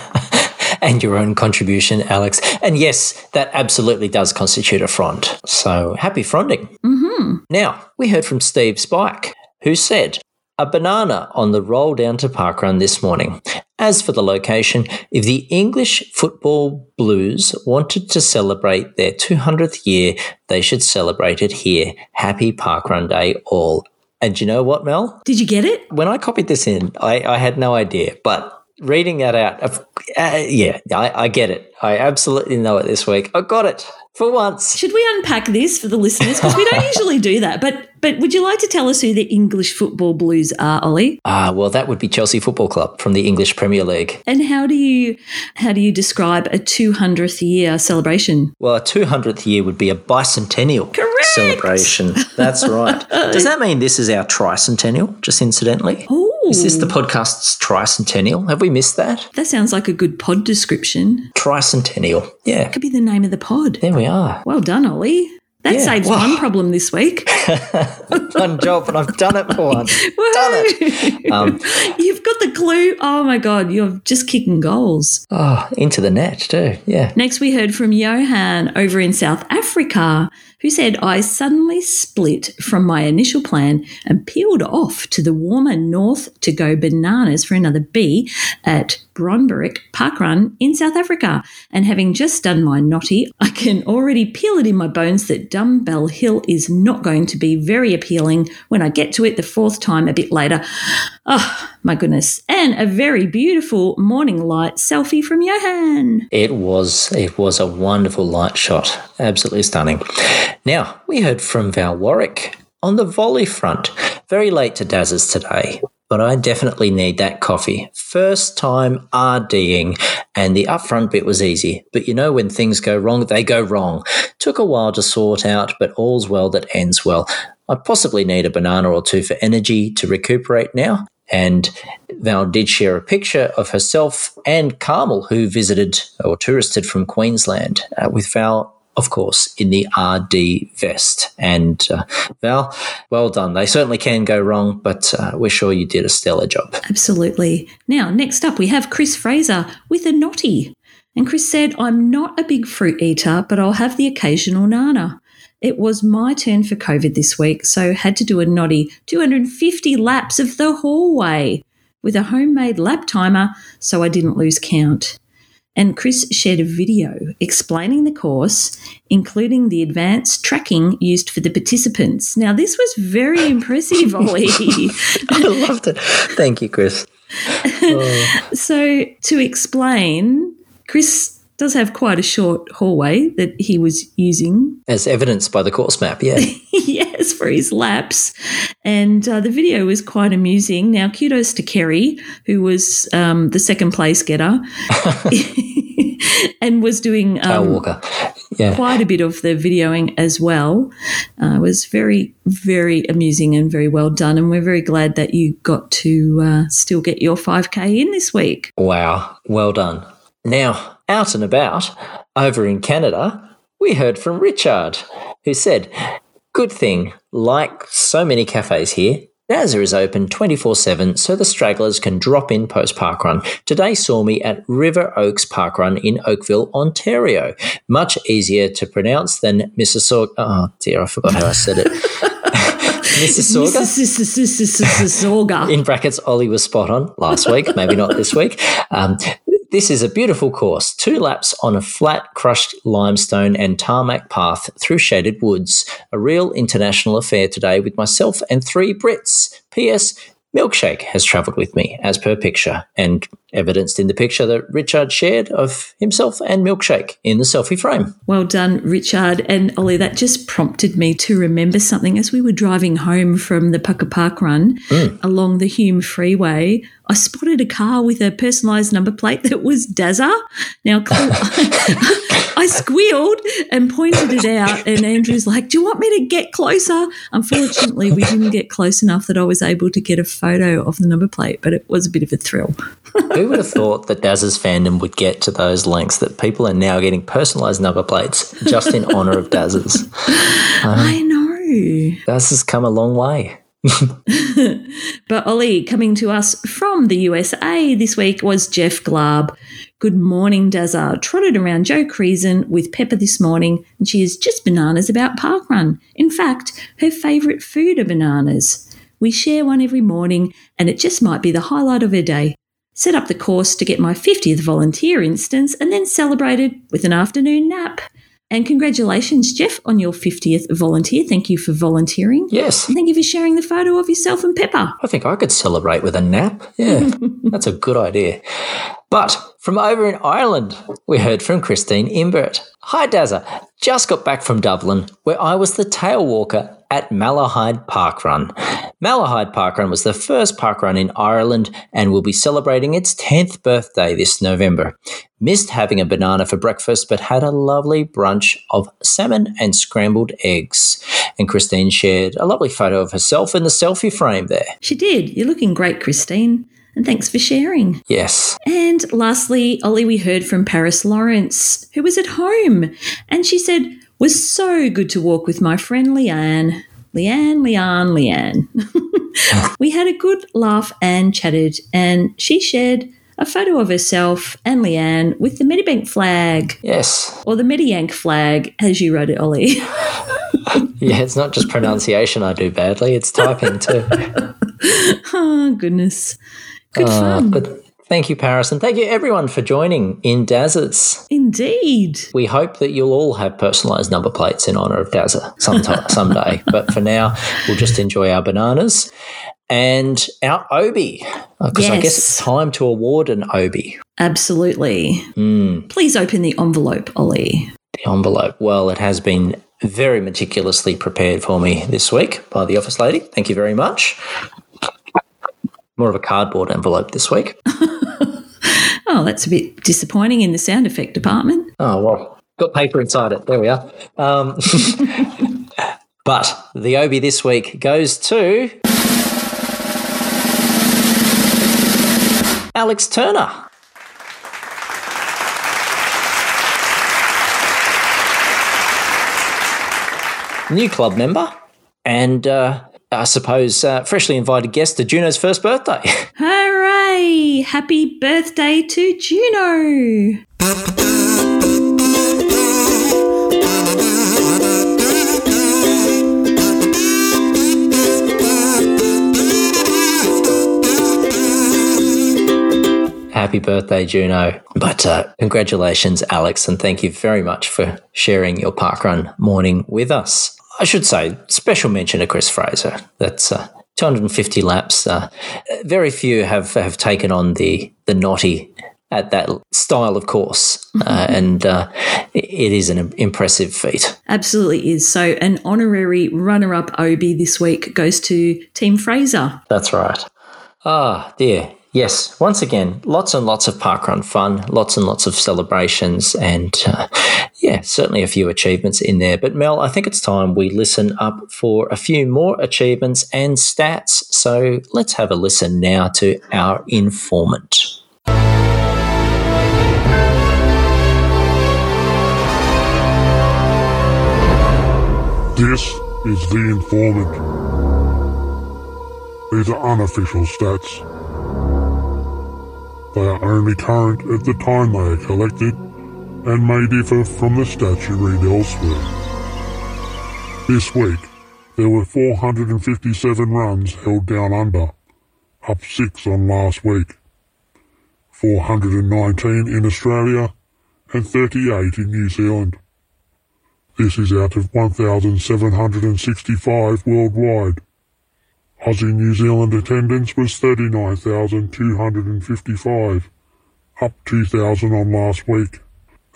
and your own contribution, Alex. And yes, that absolutely does constitute a frond. So happy fronding. Mm-hmm. Now, we heard from Steve Spike, who said, a banana on the roll down to parkrun this morning. As for the location, if the English Football Blues wanted to celebrate their 200th year, they should celebrate it here. Happy Parkrun Day, all. And you know what, Mel? Did you get it? When I copied this in, I, I had no idea, but reading that out, uh, yeah, I, I get it. I absolutely know it this week. I got it for once. Should we unpack this for the listeners? Because we don't usually do that. But but would you like to tell us who the English Football Blues are, Olly? Ah, well, that would be Chelsea Football Club from the English Premier League. And how do you how do you describe a 200th year celebration? Well, a 200th year would be a bicentennial Correct. celebration. That's right. Does that mean this is our tricentennial, just incidentally? Ooh. Is this the podcast's tricentennial? Have we missed that? That sounds like a good pod description. Tricentennial. Yeah. Could be the name of the pod. There we are. Well done, Olly. That yeah. saves well, one problem this week. one job, and I've done it for once. done it. Um, You've got the clue. Oh my God, you're just kicking goals. Oh, into the net too. Yeah. Next, we heard from Johan over in South Africa who said, I suddenly split from my initial plan and peeled off to the warmer north to go bananas for another B at Bronberik Parkrun in South Africa. And having just done my notty, I can already peel it in my bones that Dumbbell Hill is not going to be very appealing when I get to it the fourth time a bit later. Oh, my goodness. And a very beautiful morning light selfie from Johan. It was it was a wonderful light shot. Absolutely stunning. Now, we heard from Val Warwick on the volley front. Very late to Daz's today, but I definitely need that coffee. First time RDing, and the upfront bit was easy. But you know, when things go wrong, they go wrong. Took a while to sort out, but all's well that ends well. I possibly need a banana or two for energy to recuperate now. And Val did share a picture of herself and Carmel, who visited or touristed from Queensland, uh, with Val of course, in the RD vest. And uh, Val, well done. They certainly can go wrong, but uh, we're sure you did a stellar job. Absolutely. Now, next up, we have Chris Fraser with a notty. And Chris said, I'm not a big fruit eater, but I'll have the occasional nana. It was my turn for COVID this week, so had to do a notty 250 laps of the hallway with a homemade lap timer so I didn't lose count. And Chris shared a video explaining the course, including the advanced tracking used for the participants. Now, this was very impressive, Olly. I loved it. Thank you, Chris. Oh. so, to explain, Chris does have quite a short hallway that he was using. As evidenced by the course map, yeah. yes, for his laps. And uh, the video was quite amusing. Now, kudos to Kerry, who was um, the second place getter and was doing um, Walker. Yeah. quite a bit of the videoing as well. Uh, it was very, very amusing and very well done. And we're very glad that you got to uh, still get your 5K in this week. Wow. Well done. Now, out and about, over in Canada, we heard from Richard, who said, Good thing, like so many cafes here, Dazza is open 24 7 so the stragglers can drop in post parkrun. Today saw me at River Oaks Parkrun in Oakville, Ontario. Much easier to pronounce than Mississauga. Oh dear, I forgot how I said it. Mississauga? Mississauga. In brackets, Olly was spot on last week, maybe not this week. Um, this is a beautiful course, two laps on a flat, crushed limestone and tarmac path through shaded woods. A real international affair today with myself and three Brits. P.S. Milkshake has travelled with me, as per picture, and evidenced in the picture that Richard shared of himself and Milkshake in the selfie frame. Well done, Richard. And Olly, that just prompted me to remember something. As we were driving home from the Pucka Park run mm. along the Hume Freeway, I spotted a car with a personalised number plate that was Dazza. Now, I squealed and pointed it out, and Andrew's like, Do you want me to get closer? Unfortunately, we didn't get close enough that I was able to get a photo of the number plate, but it was a bit of a thrill. Who would have thought that Dazza's fandom would get to those lengths that people are now getting personalised number plates just in honour of Daz's? I know. Dazza's come a long way. But Olly, coming to us from the USA this week was Jeff Glab. Good morning, Dazza. Trotted around Joe Creason with Pepper this morning, and she is just bananas about parkrun. In fact, her favourite food are bananas. We share one every morning, and it just might be the highlight of her day. Set up the course to get my 50th volunteer instance, and then celebrated with an afternoon nap. And congratulations, Jeff, on your 50th volunteer. Thank you for volunteering. Yes. And thank you for sharing the photo of yourself and Pepper. I think I could celebrate with a nap. Yeah, that's a good idea. But from over in Ireland, we heard from Christine Imbert. Hi, Dazza. Just got back from Dublin, where I was the tail walker at Malahide Parkrun. Malahide Parkrun was the first parkrun in Ireland and will be celebrating its 10th birthday this November. Missed having a banana for breakfast, but had a lovely brunch of salmon and scrambled eggs. And Christine shared a lovely photo of herself in the selfie frame there. She did. You're looking great, Christine. And thanks for sharing. Yes. And lastly, Olly, we heard from Paris Lawrence, who was at home. And she said, was so good to walk with my friend Leanne. Leanne, Leanne, Leanne. we had a good laugh and chatted, and she shared a photo of herself and Leanne with the Medibank flag, Yes. or the Mediyank flag, as you wrote it, Olly. Yeah, it's not just pronunciation I do badly, it's typing too. oh, goodness. Good Uh, fun. but thank you, Paris, and thank you everyone for joining in Dazza's. Indeed. We hope that you'll all have personalised number plates in honour of Dazza sometime, someday. But for now, we'll just enjoy our bananas and our Obi. Because I guess it's time to award an Obi. Absolutely. Mm, Please open the envelope, Olly. the envelope. Well, it has been very meticulously prepared for me this week by the office lady. Thank you very much. More of a cardboard envelope this week. Oh, that's a bit disappointing in the sound effect department. Oh, well, got paper inside it. There we are. Um, but the Obi this week goes to Alex Turner. New club member and uh, I suppose uh, freshly invited guest to Juno's first birthday. Hooray! Happy birthday to Juno! Happy birthday, Juno. But uh, congratulations, Alex, and thank you very much for sharing your parkrun morning with us. I should say, special mention to Chris Fraser. That's uh, 250 laps. Uh, very few have, have taken on the, the knotty at that style of course, uh, and uh, it is an impressive feat. Absolutely is. So, an honorary runner-up Obi this week goes to Team Fraser. That's right. Ah, dear. Yes, once again, lots and lots of parkrun fun, lots and lots of celebrations, and uh, yeah, certainly a few achievements in there. But Mel, I think it's time we listen up for a few more achievements and stats. So let's have a listen now to our informant. This is the informant. These are unofficial stats. They are only current at the time they are collected and may differ from the stats you read elsewhere. This week, there were 457 runs held down under, up 6 on last week. 419 in Australia and 38 in New Zealand. This is out of 1,765 worldwide. Aussie New Zealand attendance was 39,255, up 2,000 on last week.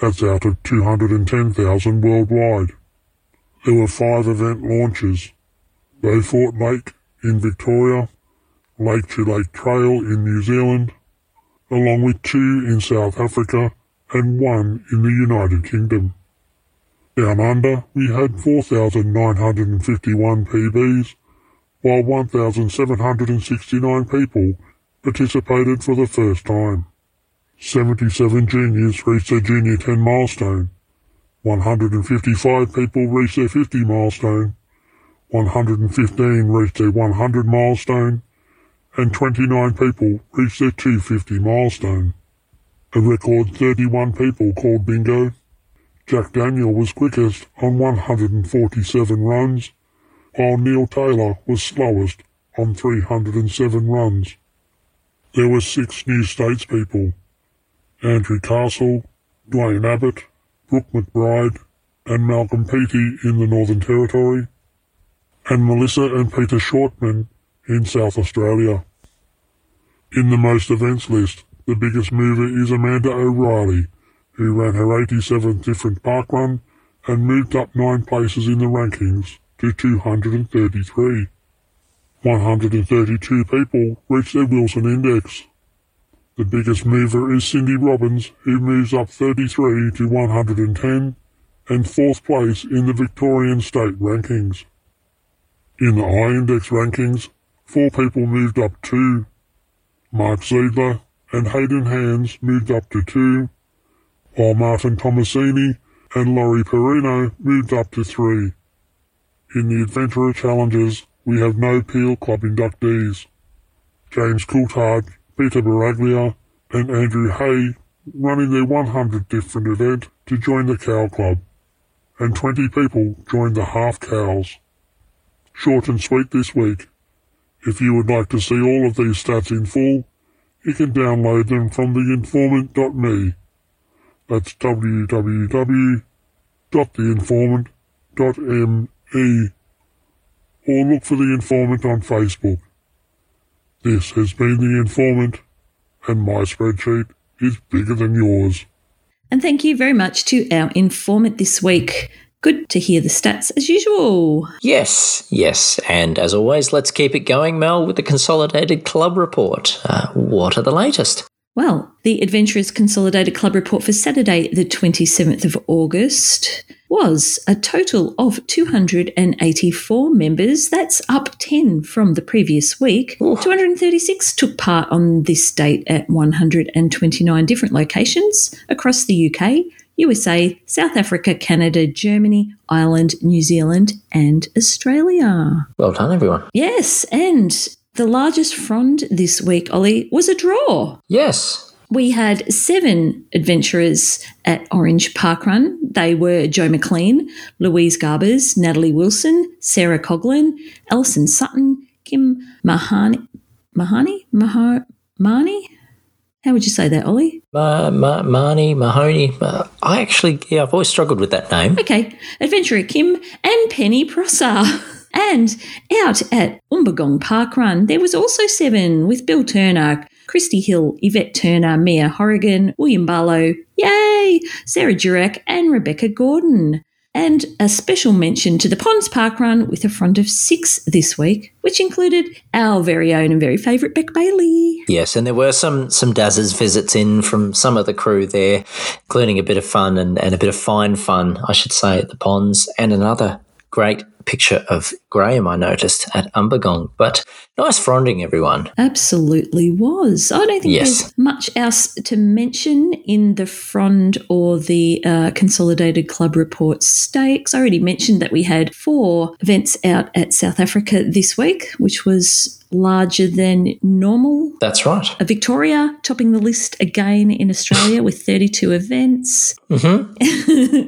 That's out of 210,000 worldwide. There were five event launches. Beaufort Lake in Victoria, Lake to Lake Trail in New Zealand, along with two in South Africa and one in the United Kingdom. Down under, we had 4,951 PBs while 1,769 people participated for the first time. 77 juniors reached their Junior 10 milestone. 155 people reached their 50 milestone. 115 reached their 100 milestone. And 29 people reached their 250 milestone. A record 31 people called bingo. Jack Daniel was quickest on 147 runs while Neil Taylor was slowest on 307 runs. There were six new statespeople, Andrew Castle, Dwayne Abbott, Brooke McBride, and Malcolm Peaty in the Northern Territory, and Melissa and Peter Shortman in South Australia. In the most events list, the biggest mover is Amanda O'Reilly, who ran her 87th different park run and moved up nine places in the rankings to 233. 132 people reached their Wilson Index. The biggest mover is Cindy Robbins, who moves up 33 to 110 and fourth place in the Victorian state rankings. In the I-Index rankings, four people moved up two. Mark Ziegler and Hayden Hands moved up to two, while Martin Tomasini and Laurie Perino moved up to three. In the Adventurer Challenges, we have no Peel Club inductees. James Coulthard, Peter Baraglia, and Andrew Hay running their 100 different event to join the Cow Club, and 20 people joined the Half Cows. Short and sweet this week. If you would like to see all of these stats in full, you can download them from theinformant.me. That's www.theinformant.me E. Or look for The Informant on Facebook. This has been The Informant, and my spreadsheet is bigger than yours. And thank you very much to our informant this week. Good to hear the stats as usual. Yes, yes. And as always, let's keep it going, Mel, with the Consolidated Club Report. Uh, what are the latest? Well, the Adventurers Consolidated Club Report for Saturday, the 27th of August, was a total of 284 members. That's up 10 from the previous week. Ooh. 236 took part on this date at 129 different locations across the UK, USA, South Africa, Canada, Germany, Ireland, New Zealand, and Australia. Well done, everyone. Yes, and the largest frond this week, Olly, was a draw. Yes. We had seven adventurers at Orange Park Run. They were Joe McLean, Louise Garbers, Natalie Wilson, Sarah Coughlin, Alison Sutton, Kim Mahani, Mahani, Maho, Mahoney. How would you say that, Olly? Ma, Ma, Marnie, Mahoney. Uh, I actually, yeah, I've always struggled with that name. Okay. Adventurer Kim and Penny Prosser. And out at Umbagong Park Run, there was also seven with Bill Turner, Christy Hill, Yvette Turner, Mia Horrigan, William Barlow, yay, Sarah Jurek, and Rebecca Gordon. And a special mention to the Ponds Park Run with a front of six this week, which included our very own and very favourite Beck Bailey. Yes, and there were some some Dazza's visits in from some of the crew there, including a bit of fun and, and a bit of fine fun, I should say, at the ponds, and another great picture of Graham I noticed at Umbagong. But nice fronding, everyone. Absolutely was. I don't think Yes. there's much else to mention in the frond or the uh, Consolidated Club Report stakes. I already mentioned that we had four events out at South Africa this week, which was larger than normal. That's right. Uh, Victoria topping the list again in Australia with 32 events, hmm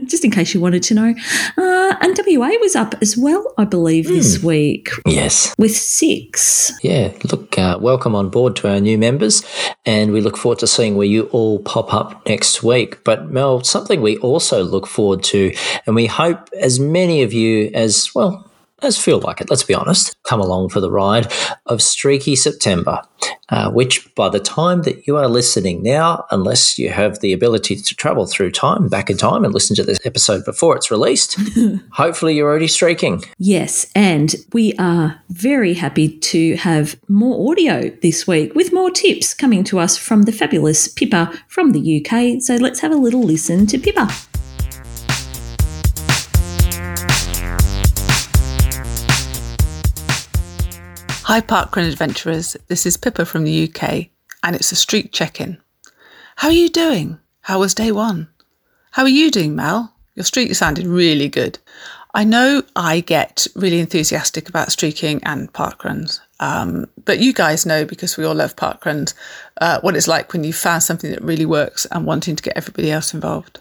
just in case you wanted to know. Uh, and WA was up as well, I believe, this week Yes. with six. Yeah, look, uh, welcome on board to our new members, and we look forward to seeing where you all pop up next week. But, Mel, something we also look forward to, and we hope as many of you as, well, as feel like it, let's be honest, come along for the ride of Streaky September, uh, which by the time that you are listening now, unless you have the ability to travel through time, back in time, and listen to this episode before it's released, hopefully you're already streaking. Yes, and we are very happy to have more audio this week with more tips coming to us from the fabulous Pippa from the UK. So let's have a little listen to Pippa. Hi, Parkrun adventurers. This is Pippa from the UK, and it's a streak check in. How are you doing? How was day one? How are you doing, Mel? Your streak sounded really good. I know I get really enthusiastic about streaking and parkruns, um, but you guys know because we all love parkruns uh, what it's like when you found something that really works and wanting to get everybody else involved.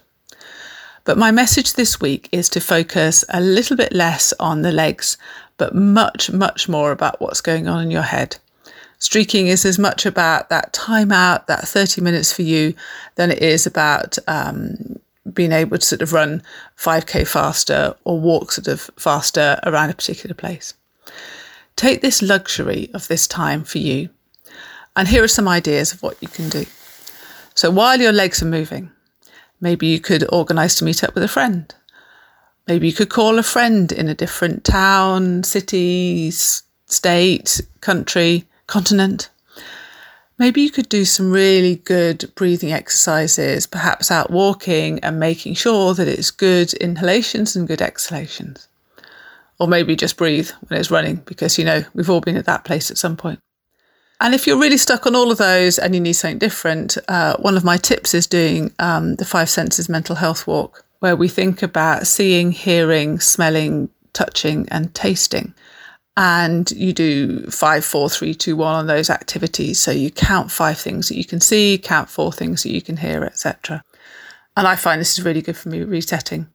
But my message this week is to focus a little bit less on the legs, but much, much more about what's going on in your head. Streaking is as much about that time out, that 30 minutes for you, than it is about um, being able to sort of run 5k faster or walk sort of faster around a particular place. Take this luxury of this time for you. And here are some ideas of what you can do. So while your legs are moving, maybe you could organise to meet up with a friend. Maybe you could call a friend in a different town, city, state, country, continent. Maybe you could do some really good breathing exercises, perhaps out walking and making sure that it's good inhalations and good exhalations. Or maybe just breathe when it's running because, you know, we've all been at that place at some point. And if you're really stuck on all of those and you need something different, uh, one of my tips is doing um, the Five Senses Mental Health Walk, where we think about seeing, hearing, smelling, touching, and tasting. And you do five, four, three, two, one on those activities. So you count five things that you can see, count four things that you can hear, etc. And I find this is really good for me resetting.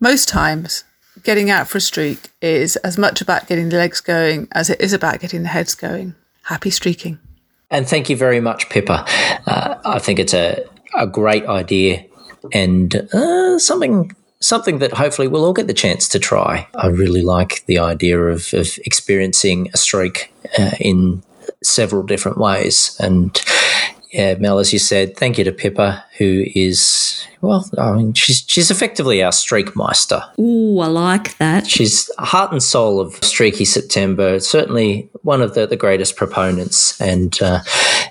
Most times, getting out for a streak is as much about getting the legs going as it is about getting the heads going. Happy streaking. And thank you very much, Pippa. Uh, I think it's a, a great idea and uh, something something that hopefully we'll all get the chance to try. I really like the idea of, of experiencing a streak uh, in several different ways. And yeah, Mel, as you said, thank you to Pippa, who is well, I mean, she's she's effectively our streak meister. Ooh, I like that. She's heart and soul of Streaky September. Certainly one of the, the greatest proponents. And uh,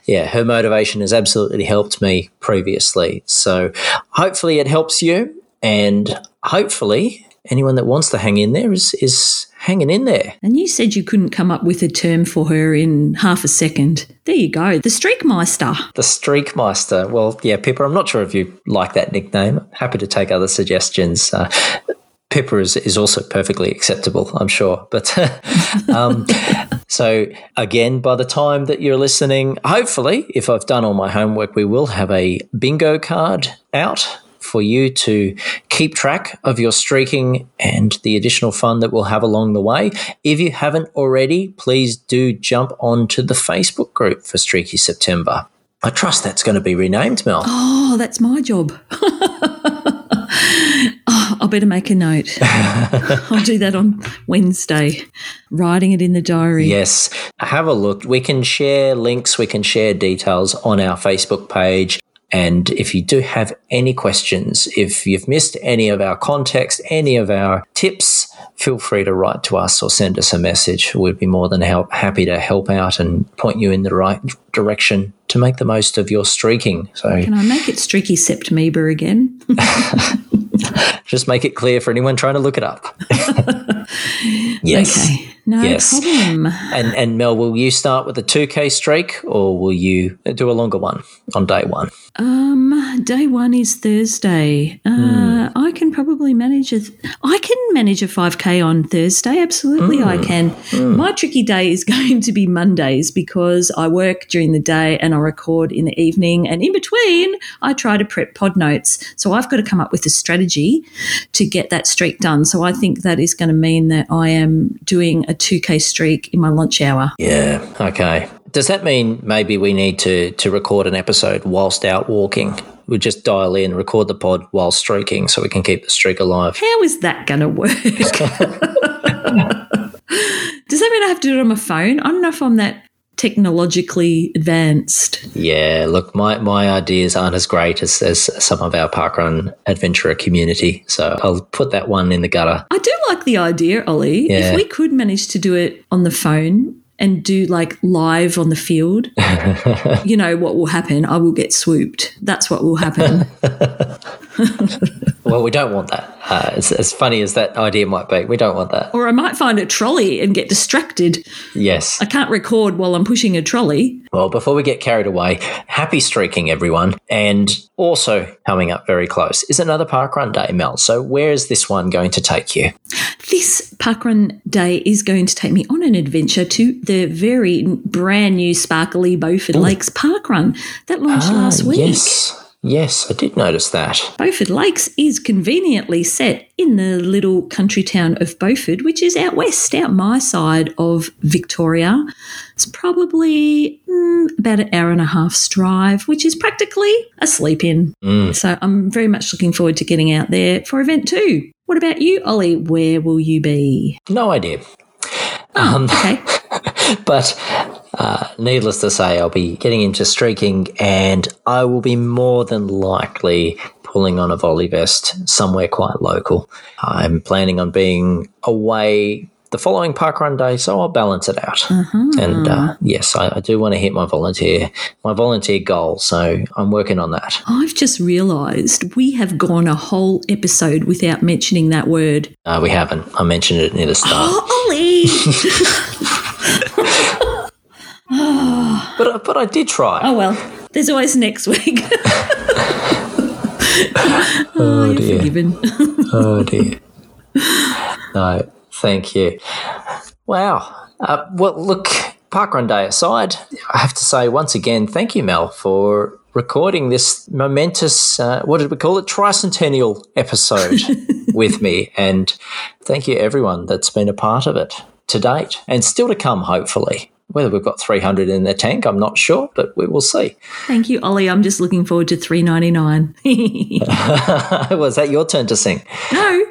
yeah, her motivation has absolutely helped me previously. So hopefully it helps you. And hopefully anyone that wants to hang in there is, is hanging in there. And you said you couldn't come up with a term for her in half a second. There you go. The Streakmeister. The Streakmeister. Well, yeah, Pippa, I'm not sure if you like that nickname. Happy to take other suggestions. Uh, Pippa is, is also perfectly acceptable, I'm sure. But um, so, again, by the time that you're listening, hopefully, if I've done all my homework, we will have a bingo card out for you to keep track of your streaking and the additional fun that we'll have along the way. If you haven't already, please do jump onto the Facebook group for Streaky September. I trust that's going to be renamed, Mel. Oh, that's my job. better make a note. I'll do that on Wednesday, writing it in the diary. Yes, have a look. We can share links, we can share details on our Facebook page. And if you do have any questions, if you've missed any of our context, any of our tips, feel free to write to us or send us a message. We'd be more than help, happy to help out and point you in the right direction to make the most of your streaking. So, Can I make it streaky septmeber again? just make it clear for anyone trying to look it up. yes. Okay, no Yes. problem. And and Mel, will you start with a two k streak, or will you do a longer one on day one? Um, day one is Thursday. Uh, I can probably manage a. I can manage a five k on Thursday. Absolutely, I hmm. can. Hmm. My tricky day is going to be Mondays because I work during the day and I record in the evening, and in between I try to prep pod notes. So I've got to come up with a strategy to get that streak done. So I think that is going to mean that I am doing a two k streak in my lunch hour. Yeah. Okay. Does that mean maybe we need to to record an episode whilst out walking? We just dial in, record the pod while streaking, so we can keep the streak alive. How is that going to work? Does that mean I have to do it on my phone? I don't know if I'm that technologically advanced. Yeah. Look, my my ideas aren't as great as, as some of our parkrun adventurer community, so I'll put that one in the gutter. I do like the idea, Olly. Yeah. If we could manage to do it on the phone and do like live on the field, you know what will happen? I will get swooped. That's what will happen. Well, we don't want that. Uh, as, as funny as that idea might be, we don't want that. or I might find a trolley and get distracted. Yes. I can't record while I'm pushing a trolley. Well, before we get carried away, happy streaking, everyone. And also coming up very close is another parkrun day, Mel. So where is this one going to take you? This parkrun day is going to take me on an adventure to the very brand new sparkly Beaufort Lakes parkrun that launched last week. Ah, Yes. Yes, I did notice that. Beaufort Lakes is conveniently set in the little country town of Beaufort, which is out west, out my side of Victoria. It's probably mm, about an hour and a half's drive, which is practically a sleep in. So I'm very much looking forward to getting out there for event two. What about you, Olly? Where will you be? No idea. Oh, okay. But uh, needless to say, I'll be getting into streaking and I will be more than likely pulling on a volley vest somewhere quite local. I'm planning on being away the following parkrun day, so I'll balance it out. And uh, yes, I, I do want to hit my volunteer my volunteer goal, so I'm working on that. I've just realised we have gone a whole episode without mentioning that word. Uh, we haven't. I mentioned it near the start, Oh, Olly! but but I did try. Oh well, there's always next week. oh, Oh, dear. forgiven. Oh dear. No, thank you. Wow. Uh, well, look, Parkrun Day aside, I have to say once again, thank you, Mel, for recording this momentous, uh, what did we call it, tricentennial episode with me. And thank you, everyone that's been a part of it to date and still to come, hopefully. Whether we've got 300 in the tank, I'm not sure, but we will see. Thank you, Olly. I'm just looking forward to three ninety nine. Was that your turn to sing? no,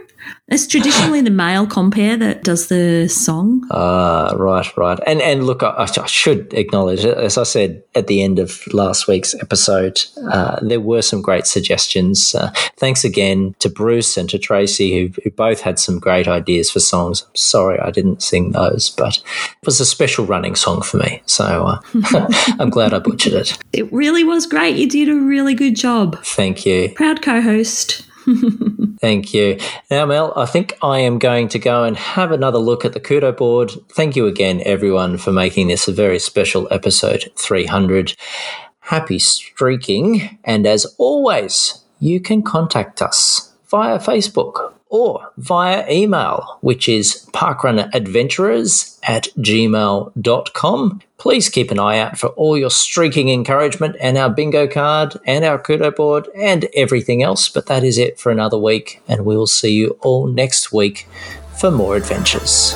it's traditionally the male compare that does the song. Ah, right, right. And and look, I, I should acknowledge. As I said at the end of last week's episode, uh, there were some great suggestions. Uh, thanks again to Bruce and to Tracey, who, who both had some great ideas for songs. I'm sorry I didn't sing those, but it was a special running song for me. So uh, I'm glad I butchered it. It really was great. You did a really good job. Thank you. Proud co-host. Thank you. Now, Mel, I think I am going to go and have another look at the Kudo board. Thank you again, everyone, for making this a very special episode 300. Happy streaking. And as always, you can contact us via Facebook or via email, which is parkrunneradventurers at gmail.com. Please keep an eye out for all your streaking encouragement and our bingo card and our kudo board and everything else. But that is it for another week, and we will see you all next week for more adventures.